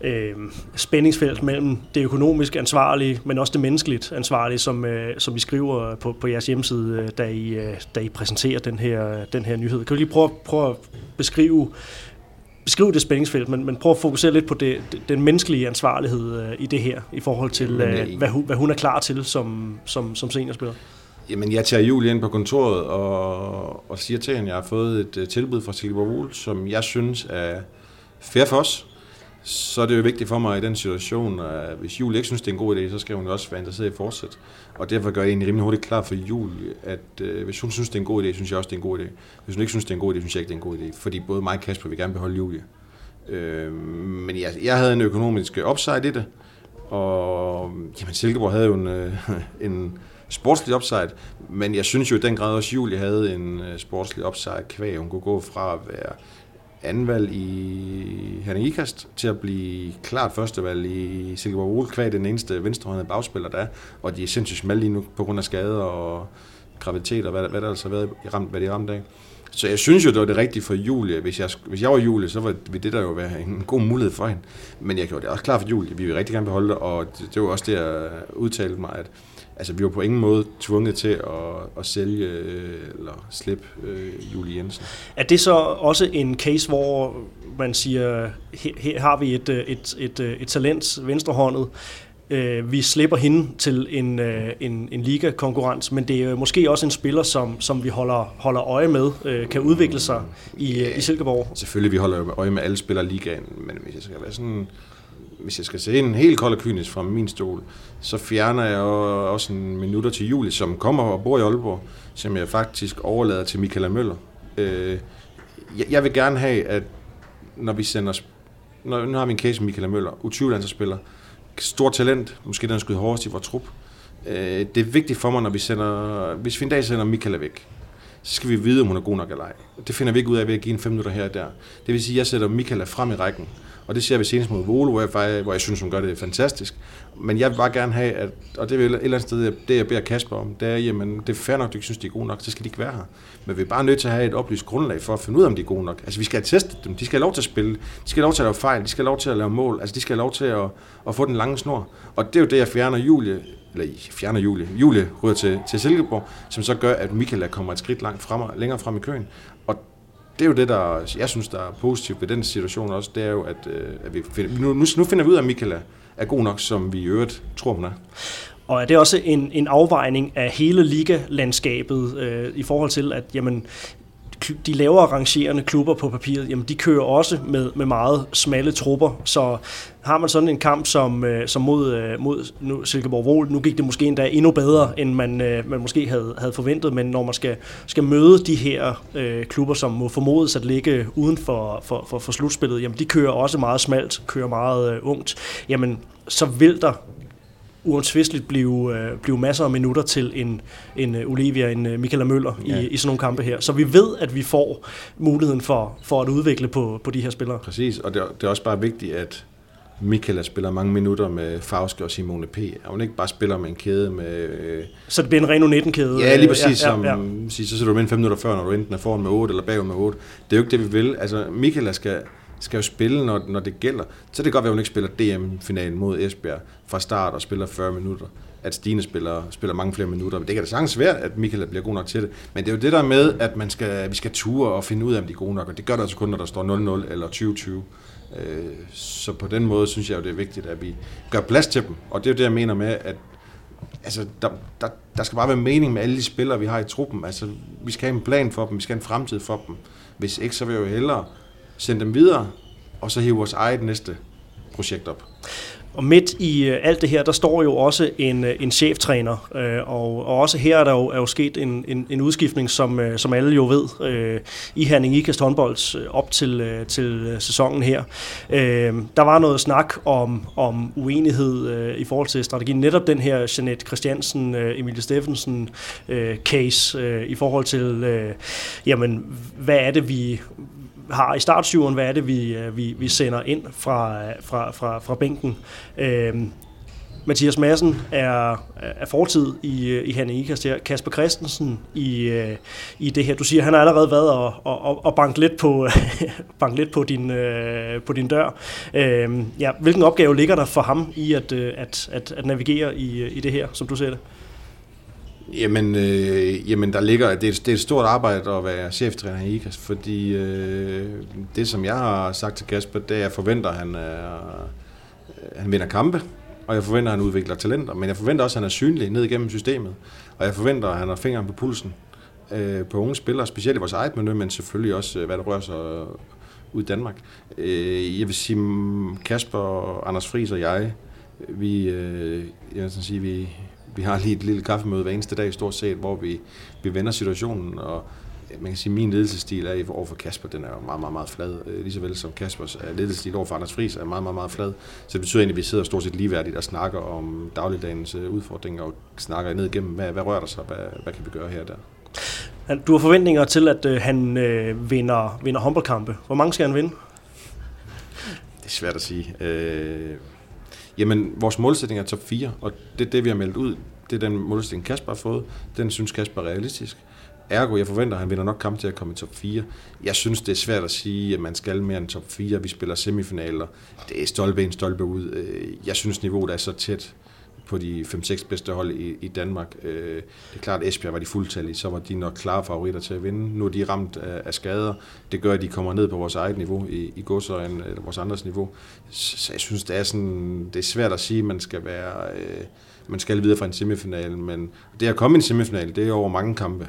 øh, spændingsfelt mellem det økonomisk ansvarlige, men også det menneskeligt ansvarlige, som, øh, som vi skriver på, på jeres hjemmeside, øh, da I, øh, da I præsenterer den her, den her nyhed. Kan du lige prøve, prøve at beskrive beskrive det spændingsfelt, men, men prøv at fokusere lidt på det, den menneskelige ansvarlighed øh, i det her, i forhold til, øh, hvad, hun, hvad hun er klar til som, som, som seniorspiller. Jamen, jeg tager Julie ind på kontoret og, og siger til hende, at jeg har fået et uh, tilbud fra Silkeborg som jeg synes er fair for os. Så er det jo vigtigt for mig i den situation, at hvis Julie ikke synes, det er en god idé, så skal hun jo også være interesseret i at fortsætte. Og derfor gør jeg egentlig rimelig hurtigt klar for Julie, at øh, hvis hun synes, det er en god idé, synes jeg også, det er en god idé. Hvis hun ikke synes, det er en god idé, synes jeg ikke, det er en god idé. Fordi både mig og Kasper vil gerne beholde Julie. Øh, men jeg, jeg havde en økonomisk upside i det, og jamen, Silkeborg havde jo en, øh, en sportslig upside, men jeg synes jo i den grad også, at Julie havde en øh, sportslig upside kvæg. Hun kunne gå fra at være andenvalg i Herning Ikast til at blive klart førstevalg i Silkeborg Ole, kvæg den eneste venstrehåndede bagspiller, der er, og de er sindssygt smalle lige nu på grund af skader og graviditet og hvad, hvad der altså har været ramt, hvad de ramte ramt af. Så jeg synes jo, det var det rigtige for Julie. Hvis jeg, hvis jeg var Julie, så ville det der jo være en god mulighed for hende. Men jeg gjorde det også klar for Julie. Vi vil rigtig gerne beholde det, og det, det var også det, jeg udtalte mig, at altså, vi var på ingen måde tvunget til at, at sælge eller slippe øh, Julie Jensen. Er det så også en case, hvor man siger, her, her har vi et, et, et, et talent venstrehåndet, øh, vi slipper hende til en, øh, en, en liga-konkurrence, men det er måske også en spiller, som, som vi holder, holder øje med, øh, kan udvikle sig i, ja, i Silkeborg. Selvfølgelig, vi holder øje med alle spillere i ligaen, men hvis jeg skal være sådan hvis jeg skal se en helt kold og kynisk fra min stol, så fjerner jeg også en minutter til juli, som kommer og bor i Aalborg, som jeg faktisk overlader til Michaela Møller. Øh, jeg vil gerne have, at når vi sender... Når, nu har vi en case med Michaela Møller, U20-landsspiller, stort talent, måske den skyde hårdest i vores trup. Øh, det er vigtigt for mig, når vi sender, hvis vi en dag sender Michaela væk, så skal vi vide, om hun er god nok eller ej. Det finder vi ikke ud af ved at give en fem minutter her og der. Det vil sige, at jeg sætter Michaela frem i rækken, og det ser vi senest mod Volo, hvor jeg, hvor jeg synes, hun gør det fantastisk. Men jeg vil bare gerne have, at, og det er et eller andet sted, det jeg beder Kasper om, det er, jamen, det er fair nok, du ikke synes, de er gode nok, så skal de ikke være her. Men vi er bare nødt til at have et oplyst grundlag for at finde ud af, om de er gode nok. Altså, vi skal have testet dem, de skal have lov til at spille, de skal have lov til at lave fejl, de skal have lov til at lave mål, altså, de skal have lov til at, at få den lange snor. Og det er jo det, jeg fjerner Julie, eller fjerner Julie, Julie ryger til, til Silkeborg, som så gør, at Michaela kommer et skridt langt frem, længere frem i køen. Det er jo det, der jeg synes, der er positivt ved den situation også, det er jo, at, øh, at vi finder, nu, nu finder vi ud af, at Michaela er god nok, som vi i øvrigt tror, hun er. Og er det også en, en afvejning af hele ligalandskabet øh, i forhold til, at jamen, de lavere rangerende klubber på papiret, jamen de kører også med, med meget smalle trupper, så har man sådan en kamp som, øh, som mod, øh, mod nu, Silkeborg Vol, nu gik det måske endda endnu bedre, end man, øh, man måske havde, havde forventet, men når man skal, skal møde de her øh, klubber, som må formodes at ligge uden for, for, for, for slutspillet, jamen de kører også meget smalt, kører meget øh, ungt, jamen så vil der uomtvisteligt blive, øh, blive masser af minutter til en, en øh, Olivia, en øh, Michaela Møller ja. i, i sådan nogle kampe her. Så vi ved, at vi får muligheden for, for at udvikle på, på de her spillere. Præcis, og det, det er også bare vigtigt, at Michaela spiller mange minutter med Fauske og Simone P. Og hun ikke bare spiller med en kæde med... Øh... Så det bliver en Reno 19-kæde? Ja, lige præcis. Ja, ja, ja. Som, så sætter du ind fem minutter før, når du enten er foran med 8 eller bagud med 8. Det er jo ikke det, vi vil. Altså, Michaela skal, skal jo spille, når, når det gælder. Så det kan godt være, at hun ikke spiller DM-finalen mod Esbjerg fra start og spiller 40 minutter. At Stine spiller, spiller mange flere minutter. Men det kan da sagtens være, at Michael bliver god nok til det. Men det er jo det der med, at man skal, vi skal ture og finde ud af, om de er gode nok. Og det gør der altså kun, når der står 0-0 eller 20-20. Øh, så på den måde synes jeg jo, det er vigtigt, at vi gør plads til dem. Og det er jo det, jeg mener med, at altså, der, der, der skal bare være mening med alle de spillere, vi har i truppen. Altså, vi skal have en plan for dem, vi skal have en fremtid for dem. Hvis ikke, så vil jeg jo hellere sende dem videre, og så hive vores eget næste projekt op. Og midt i øh, alt det her, der står jo også en, øh, en cheftræner, øh, og, og også her er der jo, er jo sket en, en, en udskiftning, som, øh, som alle jo ved, øh, i Herning Ikast håndbolds op til, til sæsonen her. Øh, der var noget snak om, om uenighed øh, i forhold til strategien. Netop den her Jeanette Christiansen, øh, Emilie Steffensen øh, case øh, i forhold til, øh, jamen, hvad er det, vi, har i startsyveren, hvad er det, vi, øh, vi, vi sender ind fra, øh, fra, fra, fra bænken. Øhm, Mathias Madsen er, er fortid i, øh, i Hanne Ikast her. Kasper Christensen i, i det her. Du siger, han har allerede været og, og, og banket lidt på, bank lidt på, din, på din dør. Øhm, ja, hvilken opgave ligger der for ham i at, at, at, at navigere i, i det her, som du ser det? Jamen, øh, jamen der ligger, det er, det er et stort arbejde at være cheftræner i IKAS, fordi øh, det, som jeg har sagt til Kasper, det er, at jeg forventer, at han, er, øh, han vinder kampe, og jeg forventer, at han udvikler talenter, men jeg forventer også, at han er synlig ned igennem systemet, og jeg forventer, at han har fingeren på pulsen øh, på unge spillere, specielt i vores eget miljø, men selvfølgelig også, øh, hvad der rører sig øh, ud i Danmark. Øh, jeg vil sige, mm, Kasper, Anders Friis og jeg, vi, øh, jeg vil sige, vi, vi har lige et lille kaffemøde hver eneste dag stort set, hvor vi, vi vender situationen, og man kan sige, at min ledelsesstil er over for Kasper, den er jo meget, meget, meget flad. Øh, lige så vel som Kaspers ledelsesstil over for Anders Friis er meget, meget, meget flad. Så det betyder egentlig, at vi sidder stort set ligeværdigt og snakker om dagligdagens øh, udfordringer og snakker ned igennem, hvad, hvad rører der sig, hvad, hvad kan vi gøre her og der. Du har forventninger til, at øh, han øh, vinder, vinder håndboldkampe. Hvor mange skal han vinde? Det er svært at sige. Øh, Jamen, vores målsætning er top 4, og det er det, vi har meldt ud. Det er den målsætning, Kasper har fået. Den synes Kasper er realistisk. Ergo, jeg forventer, at han vinder nok kamp til at komme i top 4. Jeg synes, det er svært at sige, at man skal mere end top 4. Vi spiller semifinaler. Det er stolpe ind, stolpe ud. Øh, jeg synes, niveauet er så tæt på de 5-6 bedste hold i, i Danmark. Øh, det er klart, at Esbjerg var de fuldtallige, så var de nok klare favoritter til at vinde. Nu er de ramt af, af skader. Det gør, at de kommer ned på vores eget niveau i, i godsøjen, eller vores andres niveau. Så jeg synes, det er, sådan, det er svært at sige, at man skal være... Øh, man skal videre fra en semifinal, men det at komme i en semifinal, det er over mange kampe.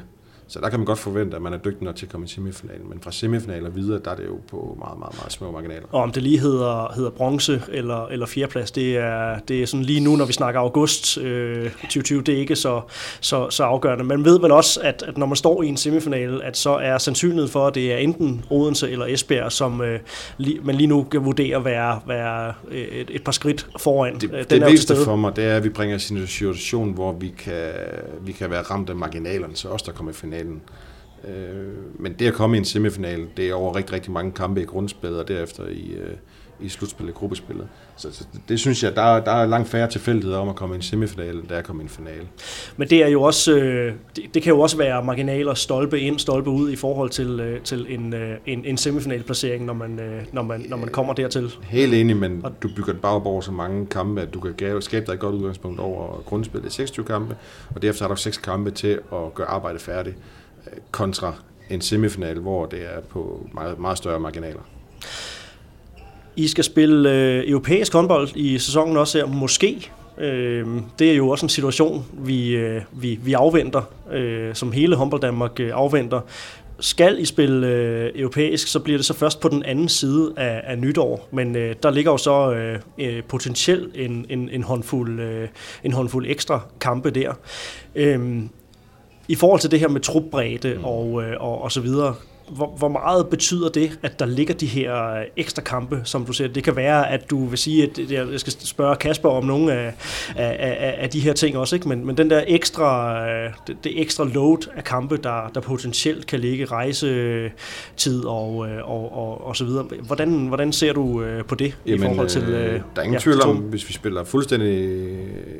Så der kan man godt forvente, at man er dygtig nok til at komme i semifinalen. Men fra semifinaler videre, der er det jo på meget, meget, meget små marginaler. Og om det lige hedder, hedder bronze eller, eller fjerdeplads, det er, det er sådan lige nu, når vi snakker august øh, 2020, det er ikke så, så, så afgørende. Man ved vel også, at, at når man står i en semifinale, at så er sandsynligheden for, at det er enten Odense eller Esbjerg, som øh, li, man lige nu kan vurdere at være, være et, et par skridt foran. Det, Den det vigtigste for mig, det er, at vi bringer os i en situation, hvor vi kan, vi kan være ramt af marginalerne, så os, der kommer i finalen semifinalen. Øh, men det at komme i en semifinal, det er over rigtig, rigtig mange kampe i grundspillet, og derefter i, øh, i slutspillet, gruppespillet. Så, så det synes jeg, der, der er langt færre tilfældigheder om at komme i en semifinal, end der er at komme i en finale. Men det er jo også, øh, det, det kan jo også være marginaler stolpe ind, stolpe ud i forhold til, øh, til en, øh, en, en semifinalplacering, når man, øh, når, man, når man kommer dertil. Helt enig, men du bygger den bare op over så mange kampe, at du kan skabe dig et godt udgangspunkt over grundspillet 26 kampe, og derefter har du seks kampe til at gøre arbejdet færdigt kontra en semifinal, hvor det er på meget, meget større marginaler. I skal spille øh, europæisk håndbold i sæsonen også her, måske. Øh, det er jo også en situation, vi, øh, vi, vi afventer, øh, som hele håndbold Danmark øh, afventer. Skal I spille øh, europæisk, så bliver det så først på den anden side af, af nytår, men øh, der ligger jo så øh, øh potentielt en, en, en, håndfuld, øh, en håndfuld ekstra kampe der. Øh, i forhold til det her med trupbredde mm. og, øh, og, og så videre, hvor, hvor meget betyder det, at der ligger de her øh, ekstra kampe, som du siger? Det kan være, at du vil sige, at jeg skal spørge Kasper om nogle af, af, af, af de her ting også, ikke? Men, men den der ekstra, øh, det, det ekstra load af kampe, der, der potentielt kan ligge rejsetid og, og, og, og så videre. Hvordan, hvordan ser du på det Jamen, i forhold til... Øh, der er ingen ja, tvivl om, hvis vi spiller fuldstændig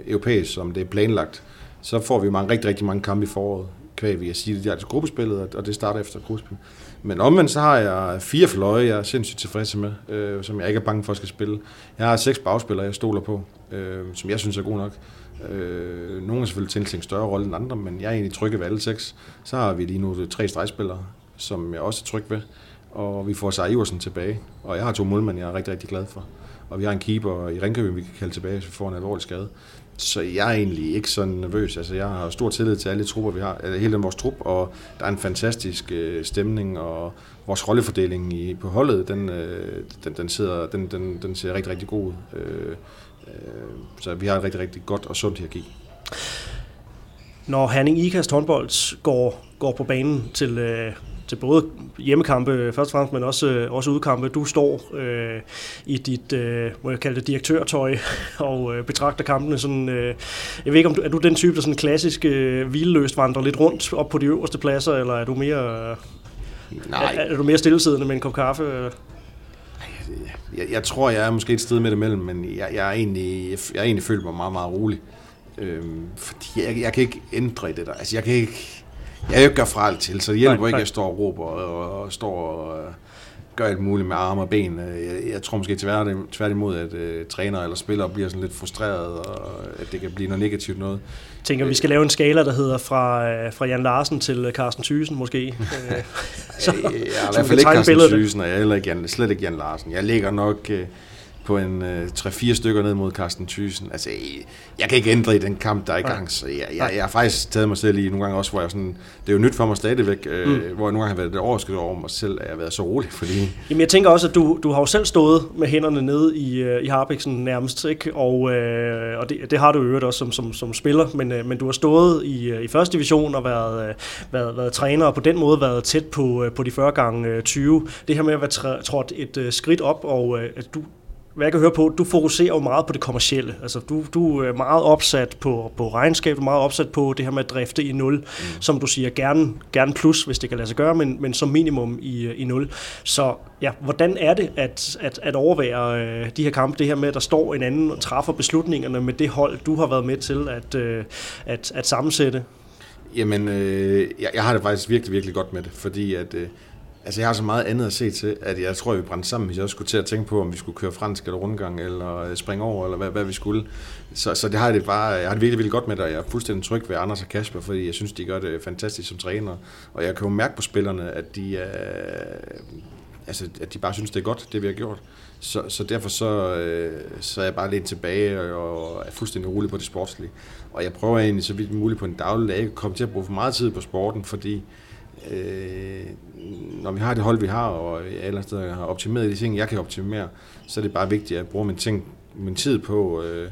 europæisk, som det er planlagt, så får vi mange, rigtig, rigtig mange kampe i foråret, kvæg vi at sige, det er altså gruppespillet, og det starter efter gruppespillet. Men omvendt så har jeg fire fløje, jeg er sindssygt tilfreds med, øh, som jeg ikke er bange for at skal spille. Jeg har seks bagspillere, jeg stoler på, øh, som jeg synes er god nok. Øh, nogle er selvfølgelig tiltænkt en større rolle end andre, men jeg er egentlig tryg ved alle seks. Så har vi lige nu tre stregspillere, som jeg også er tryg ved. Og vi får Sarah Iversen tilbage. Og jeg har to målmænd, jeg er rigtig, rigtig glad for. Og vi har en keeper i Ringkøbing, vi kan kalde tilbage, hvis vi får en alvorlig skade. Så jeg er egentlig ikke så nervøs. Altså, jeg har stor tillid til alle de trupper, vi har. Øh, hele den vores trup, og der er en fantastisk øh, stemning, og vores rollefordeling i, på holdet, den, øh, den, den, sidder, den, den, den ser rigtig, rigtig god ud. Øh, øh, så vi har et rigtig, rigtig godt og sundt hierarki. Når Herning Ikast håndbold går, går på banen til, øh, til både hjemmekampe først og fremmest, men også, øh, også udkampe. Du står øh, i dit, øh, må jeg kalde det, direktørtøj og øh, betragter kampene sådan... Øh, jeg ved ikke, om du, er du den type, der sådan klassisk øh, hvileløst vandrer lidt rundt op på de øverste pladser, eller er du mere... Øh, Nej. Er, er du mere stillesiddende med en kop kaffe? Jeg, jeg tror, jeg er måske et sted midt imellem, men jeg, jeg, er egentlig, jeg, jeg er egentlig følt mig meget, meget rolig. Øhm, fordi jeg, jeg kan ikke ændre i det der. Altså, jeg kan ikke jeg kan ikke gøre fra alt til, så det hjælper nej, ikke, at jeg står og råber og, og står og øh, gør alt muligt med arme og ben. Jeg, jeg tror måske tværtimod, at uh, træner eller spillere bliver sådan lidt frustreret, og at det kan blive noget negativt noget. Jeg tænker, vi skal lave en skala, der hedder fra, øh, fra Jan Larsen til Carsten Thysen måske. så, jeg er i hvert fald ikke Carsten Thysen, og jeg er heller ikke Jan, slet ikke Jan Larsen. Jeg ligger nok... Uh, på en øh, 3-4 stykker ned mod Carsten Thyssen. Altså, jeg kan ikke ændre i den kamp, der er i gang, så jeg, jeg, jeg har faktisk taget mig selv i nogle gange også, hvor jeg sådan, det er jo nyt for mig stadigvæk, øh, mm. hvor jeg nogle gange har været det overskud over mig selv, at jeg har været så rolig, fordi... Jamen, jeg tænker også, at du, du har jo selv stået med hænderne nede i, øh, i Harpiksen nærmest, ikke? Og, øh, og det, det, har du øvrigt også som, som, som spiller, men, øh, men du har stået i, øh, i første division og været, øh, været, været træner, og på den måde været tæt på, øh, på de 40 gange øh, 20. Det her med at være trådt et øh, skridt op, og øh, du, hvad jeg kan høre på, du fokuserer jo meget på det kommercielle. Altså, du, du er meget opsat på, på regnskab, du er meget opsat på det her med at drifte i nul, mm. som du siger, gerne, gerne plus, hvis det kan lade sig gøre, men, men som minimum i, i nul. Så ja, hvordan er det at, at, at overvære øh, de her kampe, det her med, at der står en anden og træffer beslutningerne med det hold, du har været med til at, øh, at, at sammensætte? Jamen, øh, jeg, jeg har det faktisk virkelig, virkelig godt med det, fordi at, øh, altså, jeg har så meget andet at se til, at jeg tror, at vi brændte sammen, hvis jeg også skulle til at tænke på, om vi skulle køre fransk eller rundgang, eller øh, springe over, eller hvad, hvad vi skulle. Så, så det har jeg det bare, jeg har det virkelig, virkelig godt med dig. jeg er fuldstændig tryg ved Anders og Kasper, fordi jeg synes, de gør det fantastisk som træner. Og jeg kan jo mærke på spillerne, at de, er, altså, at de bare synes, det er godt, det vi har gjort. Så, så derfor så, øh, så er jeg bare lidt tilbage og er fuldstændig rolig på det sportslige. Og jeg prøver egentlig så vidt muligt på en daglig dag at komme til at bruge for meget tid på sporten, fordi øh, når vi har det hold, vi har, og jeg alle steder har optimeret de ting, jeg kan optimere, så er det bare vigtigt, at jeg bruger min, ting, min tid på, øh,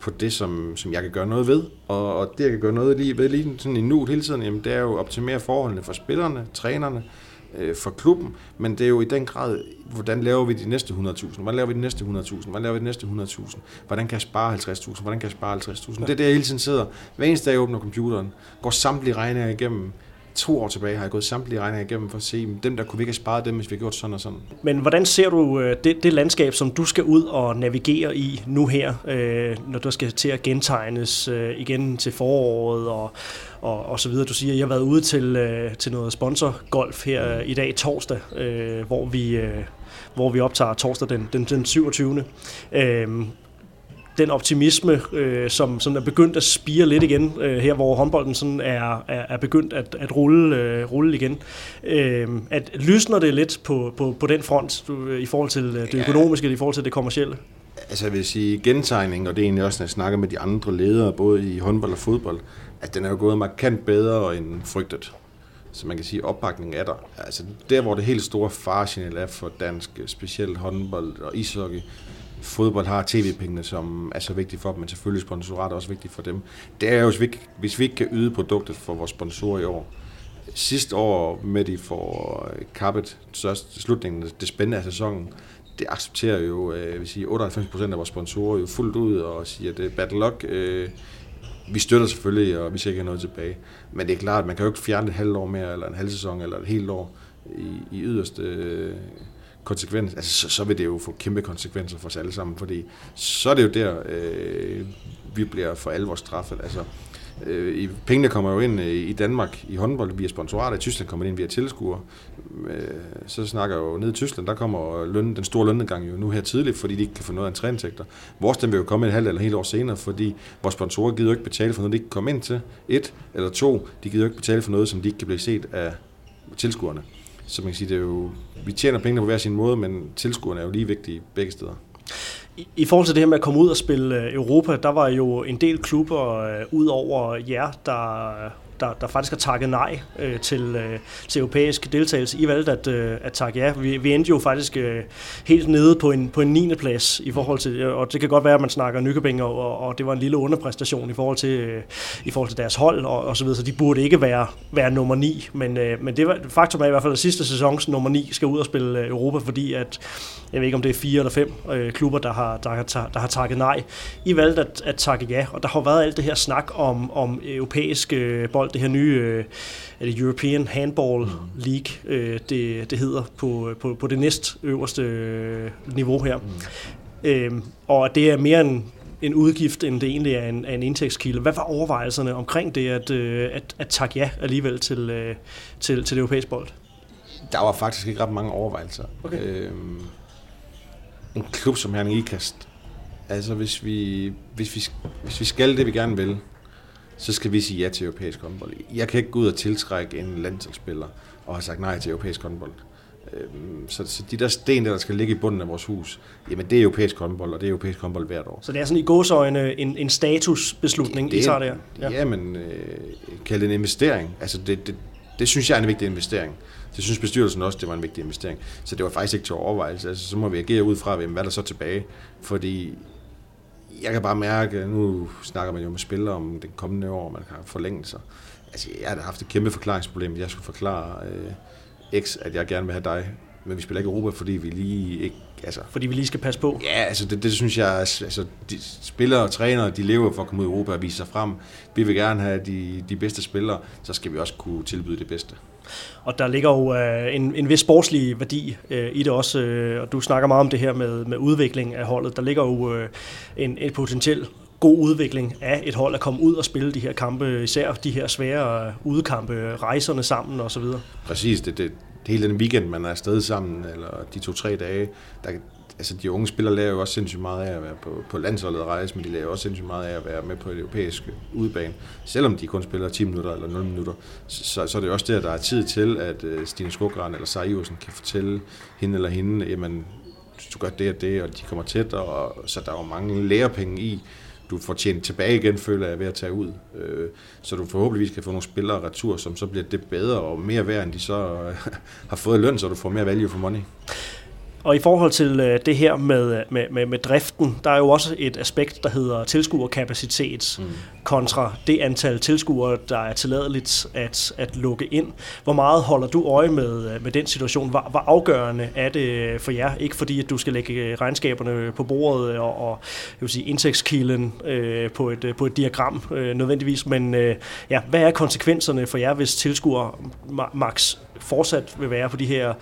på det, som, som jeg kan gøre noget ved. Og, og det, jeg kan gøre noget lige, ved lige sådan i nu hele tiden, jamen, det er jo at optimere forholdene for spillerne, trænerne, øh, for klubben, men det er jo i den grad, hvordan laver vi de næste 100.000? Hvordan laver vi de næste 100.000? Hvordan laver vi de næste 100.000? Hvordan kan jeg spare 50.000? Hvordan kan jeg spare 50.000? Det er det, jeg hele tiden sidder. Hver eneste dag, jeg åbner computeren, går samtlige regninger igennem, to år tilbage har jeg gået samtlige regninger igennem for at se, dem der kunne vi ikke have sparet dem, hvis vi havde gjort sådan og sådan. Men hvordan ser du øh, det, det landskab, som du skal ud og navigere i nu her, øh, når du skal til at gentegnes øh, igen til foråret og, og, og så videre? Du siger, at jeg har været ude til, øh, til noget sponsorgolf her i dag torsdag, øh, hvor vi... Øh, hvor vi optager torsdag den, den, den 27. Øh, den optimisme, øh, som som er begyndt at spire lidt igen, øh, her hvor håndbolden sådan er, er, er begyndt at, at rulle, øh, rulle igen. Øh, at lysner det lidt på, på, på den front du, i forhold til øh, det økonomiske, i forhold til det kommercielle? Altså jeg vil sige gentegning, og det er egentlig også, når jeg snakker med de andre ledere, både i håndbold og fodbold, at den er jo gået markant bedre end frygtet. Så man kan sige, at opbakningen er der. Altså der, hvor det helt store farsignal er for dansk, specielt håndbold og ishockey, fodbold har tv-pengene, som er så vigtige for dem, men selvfølgelig sponsorat er også vigtigt for dem. Det er jo, hvis vi, ikke, hvis vi ikke kan yde produktet for vores sponsorer i år. Sidste år med de for øh, kappet største slutningen, det spændende af sæsonen, det accepterer jo øh, vil sige, 98% af vores sponsorer jo fuldt ud og siger, at det er bad luck. Øh, vi støtter selvfølgelig, og vi ser ikke noget tilbage. Men det er klart, at man kan jo ikke fjerne et halvt år mere, eller en halv sæson, eller et helt år i, i yderste øh, konsekvens, altså, så, så vil det jo få kæmpe konsekvenser for os alle sammen, fordi så er det jo der, øh, vi bliver for alvor straffet. Altså, øh, pengene kommer jo ind øh, i Danmark i håndbold via sponsorater, i Tyskland kommer det ind via tilskuere. Øh, så snakker jo ned i Tyskland, der kommer løn, den store lønnedgang jo nu her tidligt, fordi de ikke kan få noget af en træindtægter. Vores den vil jo komme et halvt eller helt år senere, fordi vores sponsorer gider jo ikke betale for noget, de ikke kan komme ind til. Et eller to, de gider jo ikke betale for noget, som de ikke kan blive set af tilskuerne. Så man kan sige, det er jo, vi tjener pengene på hver sin måde, men tilskuerne er jo lige vigtige begge steder. I, I forhold til det her med at komme ud og spille øh, Europa, der var jo en del klubber øh, ud over jer, der der, der faktisk har takket nej øh, til, øh, til europæisk deltagelse. I valgte at, øh, at takke ja. Vi, vi endte jo faktisk øh, helt nede på en, på en 9. plads i forhold til, øh, og det kan godt være, at man snakker Nykøbing, og, og det var en lille underpræstation i forhold til, øh, i forhold til deres hold og, og så videre, så de burde ikke være, være nummer 9. Men, øh, men det var, faktum er i hvert fald, at sidste sæsons nummer 9 skal ud og spille øh, Europa, fordi at, jeg ved ikke om det er fire eller fem øh, klubber, der har, der, har, der har takket nej. I valgte at, at takke ja, og der har været alt det her snak om, om europæisk øh, bold, det her nye øh, det European Handball mm. League, øh, det, det hedder, på, på, på det næst øverste øh, niveau her. Mm. Øh, og det er mere en, en udgift, end det egentlig er en, er en indtægtskilde. Hvad var overvejelserne omkring det, at, øh, at, at takke ja alligevel til, øh, til, til det europæiske bold? Der var faktisk ikke ret mange overvejelser. Okay. Øhm, en klub som Herning Ikast, altså hvis vi, hvis, vi, hvis vi skal det, vi gerne vil, så skal vi sige ja til europæisk håndbold. Jeg kan ikke gå ud og tiltrække en landsholdsspiller og have sagt nej til europæisk håndbold. Øhm, så, så de der sten, der skal ligge i bunden af vores hus, jamen det er europæisk håndbold, og det er europæisk håndbold hvert år. Så det er sådan i gåsøjne en, en statusbeslutning, det, I tager der? Ja, ja men øh, kald det en investering. Altså det, det, det synes jeg er en vigtig investering. Det synes bestyrelsen også, det var en vigtig investering. Så det var faktisk ikke til overvejelse. Altså, så må vi agere ud fra, hvad der så tilbage. Fordi jeg kan bare mærke, nu snakker man jo med spillere om det kommende år, man kan forlænge sig. Altså, jeg har haft et kæmpe forklaringsproblem. Jeg skulle forklare øh, X, at jeg gerne vil have dig, men vi spiller ikke Europa, fordi vi lige ikke... Altså, fordi vi lige skal passe på? Ja, altså det, det synes jeg... Altså, de spillere og trænere, de lever for at komme ud i Europa og vise sig frem. Vi vil gerne have de, de bedste spillere, så skal vi også kunne tilbyde det bedste. Og der ligger jo øh, en, en vis sportslig værdi øh, i det også, øh, og du snakker meget om det her med, med udvikling af holdet. Der ligger jo øh, en, en potentiel god udvikling af et hold at komme ud og spille de her kampe, især de her svære øh, udekampe, rejserne sammen og så videre. Præcis, det, det, det hele den weekend, man er afsted sammen, eller de to-tre dage, der, altså de unge spillere lærer jo også sindssygt meget af at være på, på landsholdet og rejse, men de lærer også sindssygt meget af at være med på et europæisk udebane. Selvom de kun spiller 10 minutter eller 0 minutter, så, så er det også der, der er tid til, at øh, Stine Skogran eller Sara kan fortælle hende eller hende, jamen, du gør det og det, og de kommer tæt, og så der er jo mange lærepenge i, du får tjent tilbage igen, føler jeg, ved at tage ud. Øh, så du forhåbentligvis kan få nogle spillere retur, som så bliver det bedre og mere værd, end de så øh, har fået løn, så du får mere value for money. Og i forhold til øh, det her med, øh, med, med, med driften, der er jo også et aspekt, der hedder tilskuerkapacitet mm kontra det antal tilskuere, der er tilladeligt at, at lukke ind. Hvor meget holder du øje med, øh, med den situation? Hvor, hvor afgørende er det øh, for jer? Ikke fordi, at du skal lægge øh, regnskaberne på bordet og, og jeg vil sige, indtægtskilden øh, på, et, på et diagram øh, nødvendigvis, men øh, ja, hvad er konsekvenserne for jer, hvis tilskuere max fortsat vil være på de her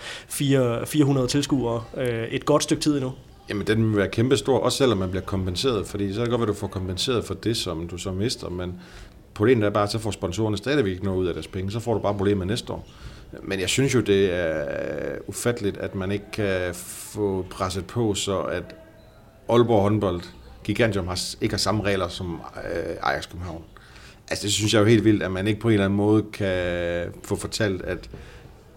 400 tilskuere øh, et godt stykke tid endnu? Jamen, den vil være kæmpestor, også selvom man bliver kompenseret, fordi så er det godt, at du får kompenseret for det, som du så mister, men problemet er bare, at så får sponsorerne stadigvæk ikke noget ud af deres penge, så får du bare problemer næste år. Men jeg synes jo, det er ufatteligt, at man ikke kan få presset på, så at Aalborg håndbold, Gigantium, har, ikke har samme regler som øh, Ajax København. Altså, det synes jeg jo helt vildt, at man ikke på en eller anden måde kan få fortalt, at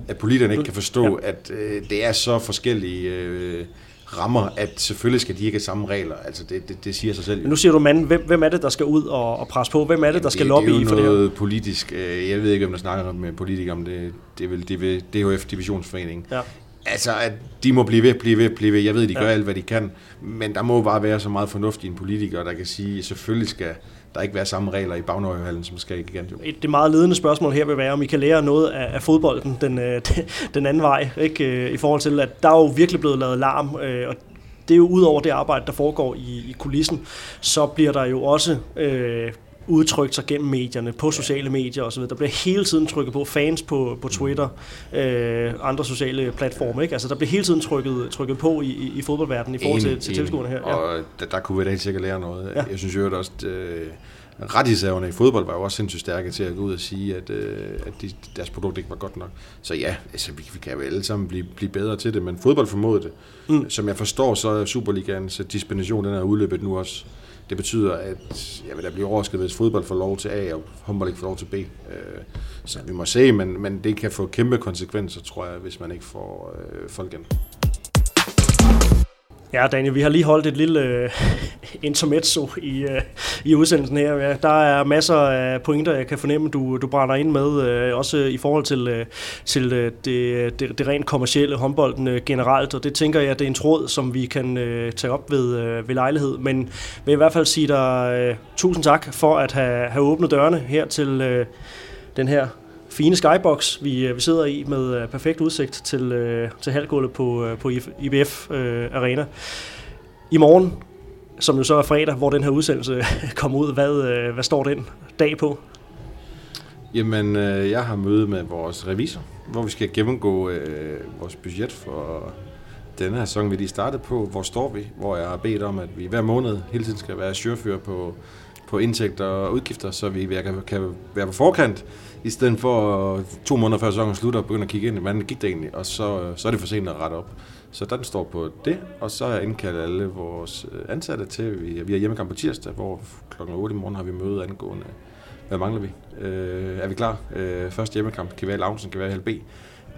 at politikerne ikke kan forstå, ja. at øh, det er så forskellige øh, rammer, at selvfølgelig skal de ikke have samme regler. Altså det, det, det siger sig selv. Men nu siger du mand, hvem, hvem er det, der skal ud og, og presse på? Hvem er det, der skal lobby for det? Det er jo politisk. Øh, jeg ved ikke, om der snakker med politikere om det. Det er vel DHF Divisionsforening. Ja. Altså, at de må blive ved, blive ved, blive ved. Jeg ved, de gør ja. alt, hvad de kan. Men der må bare være så meget fornuft i en politiker, der kan sige, at selvfølgelig skal der ikke være samme regler i Bagnøjehallen, som skal i Gigantium. Det meget ledende spørgsmål her vil være, om I kan lære noget af, af fodbolden den, øh, den anden vej, ikke? Øh, i forhold til, at der er jo virkelig blevet lavet larm, øh, og det er jo ud over det arbejde, der foregår i, i kulissen, så bliver der jo også øh, udtrykt sig gennem medierne, på sociale medier osv. Der bliver hele tiden trykket på fans på, på Twitter, øh, andre sociale platforme. Ikke? Altså, der bliver hele tiden trykket, trykket på i, i fodboldverdenen i forhold til, til tilskuerne her. Ja. Og der, der kunne vi da helt sikkert lære noget. Ja. Jeg synes jo også, at øh, rettighedshaverne i fodbold var jo også sindssygt stærke til at gå ud og sige, at, øh, at de, deres produkt ikke var godt nok. Så ja, altså, vi, vi kan jo alle sammen blive, blive bedre til det, men fodbold formåede det. Mm. Som jeg forstår, så er Superligans dispensation den er udløbet nu også. Det betyder, at jeg vil da blive overrasket, hvis fodbold får lov til A, og håndbold ikke får lov til B. Øh, så vi må se, men, men det kan få kæmpe konsekvenser, tror jeg, hvis man ikke får øh, folk igen. Ja, Daniel, vi har lige holdt et lille uh, intermezzo i, uh, i udsendelsen her. Ja, der er masser af pointer, jeg kan fornemme, du, du brænder ind med, uh, også i forhold til, uh, til uh, det, det, det rent kommercielle håndbolden uh, generelt, og det tænker jeg, det er en tråd, som vi kan uh, tage op ved, uh, ved lejlighed. Men vil i hvert fald sige dig uh, tusind tak for at have, have åbnet dørene her til uh, den her fine skybox, vi, øh, vi sidder i med øh, perfekt udsigt til, øh, til halvgulvet på, på IBF Arena. I morgen, som jo så er fredag, hvor den her udsendelse kommer ud, hvad, hvad står den dag på? Jamen, jeg har møde med vores revisor, hvor vi skal gennemgå øh, vores budget for denne her sæson, vi lige startede på. Hvor står vi? Hvor jeg har bedt om, at vi hver måned hele tiden skal være surfører på, på indtægter og udgifter, så vi kan, kan være på forkant i stedet for to måneder før sæsonen slutter og begynde at kigge ind, hvordan gik det egentlig, og så, så er det for sent at rette op. Så den står på det, og så har jeg indkaldt alle vores øh, ansatte til, vi, vi har hjemmekamp på tirsdag, hvor klokken 8 i morgen har vi møde angående, hvad mangler vi? Øh, er vi klar? Øh, første hjemmekamp kan være Lavnsen, kan være LB.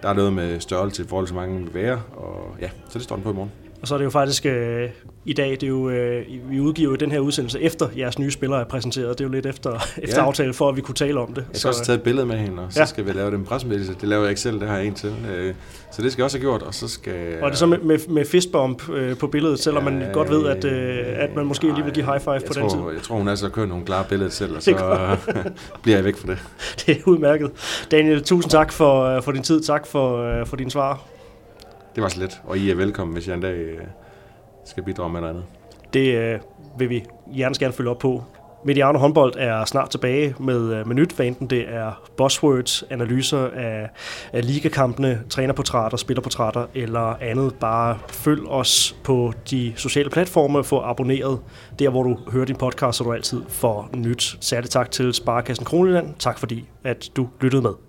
Der er noget med størrelse i forhold til, hvor mange vil være, og ja, så det står den på i morgen. Og så er det jo faktisk øh, i dag, det er jo, øh, vi udgiver jo den her udsendelse efter jeres nye spillere er præsenteret. Det er jo lidt efter, efter ja. aftale for, at vi kunne tale om det. Jeg skal så, også tage et billede med hende, og så ja. skal vi lave den pressemeddelelse. Det laver jeg ikke selv, det har jeg en til. Øh, så det skal jeg også have gjort, og så skal... Og er det så med, med, med fistbump øh, på billedet, selvom ja, man godt ved, at, øh, at man måske lige vil give high five på tror, den tid? Jeg tror, hun er så kører nogle klare billeder selv, og så bliver jeg væk fra det. Det er udmærket. Daniel, tusind tak for, øh, for din tid. Tak for, øh, for din svar. Det var så let, og I er velkommen, hvis jeg en dag øh, skal bidrage med noget andet. Det øh, vil vi hjertens gerne følge op på Mediano håndbold er snart tilbage med, øh, med nyt, hvad enten det er buzzwords, analyser af, af ligakampene, trænerportrætter, spillerportrætter eller andet. Bare følg os på de sociale platforme, få abonneret der, hvor du hører din podcast, så du altid får nyt. Særligt tak til Sparkassen Kroneland. Tak fordi, at du lyttede med.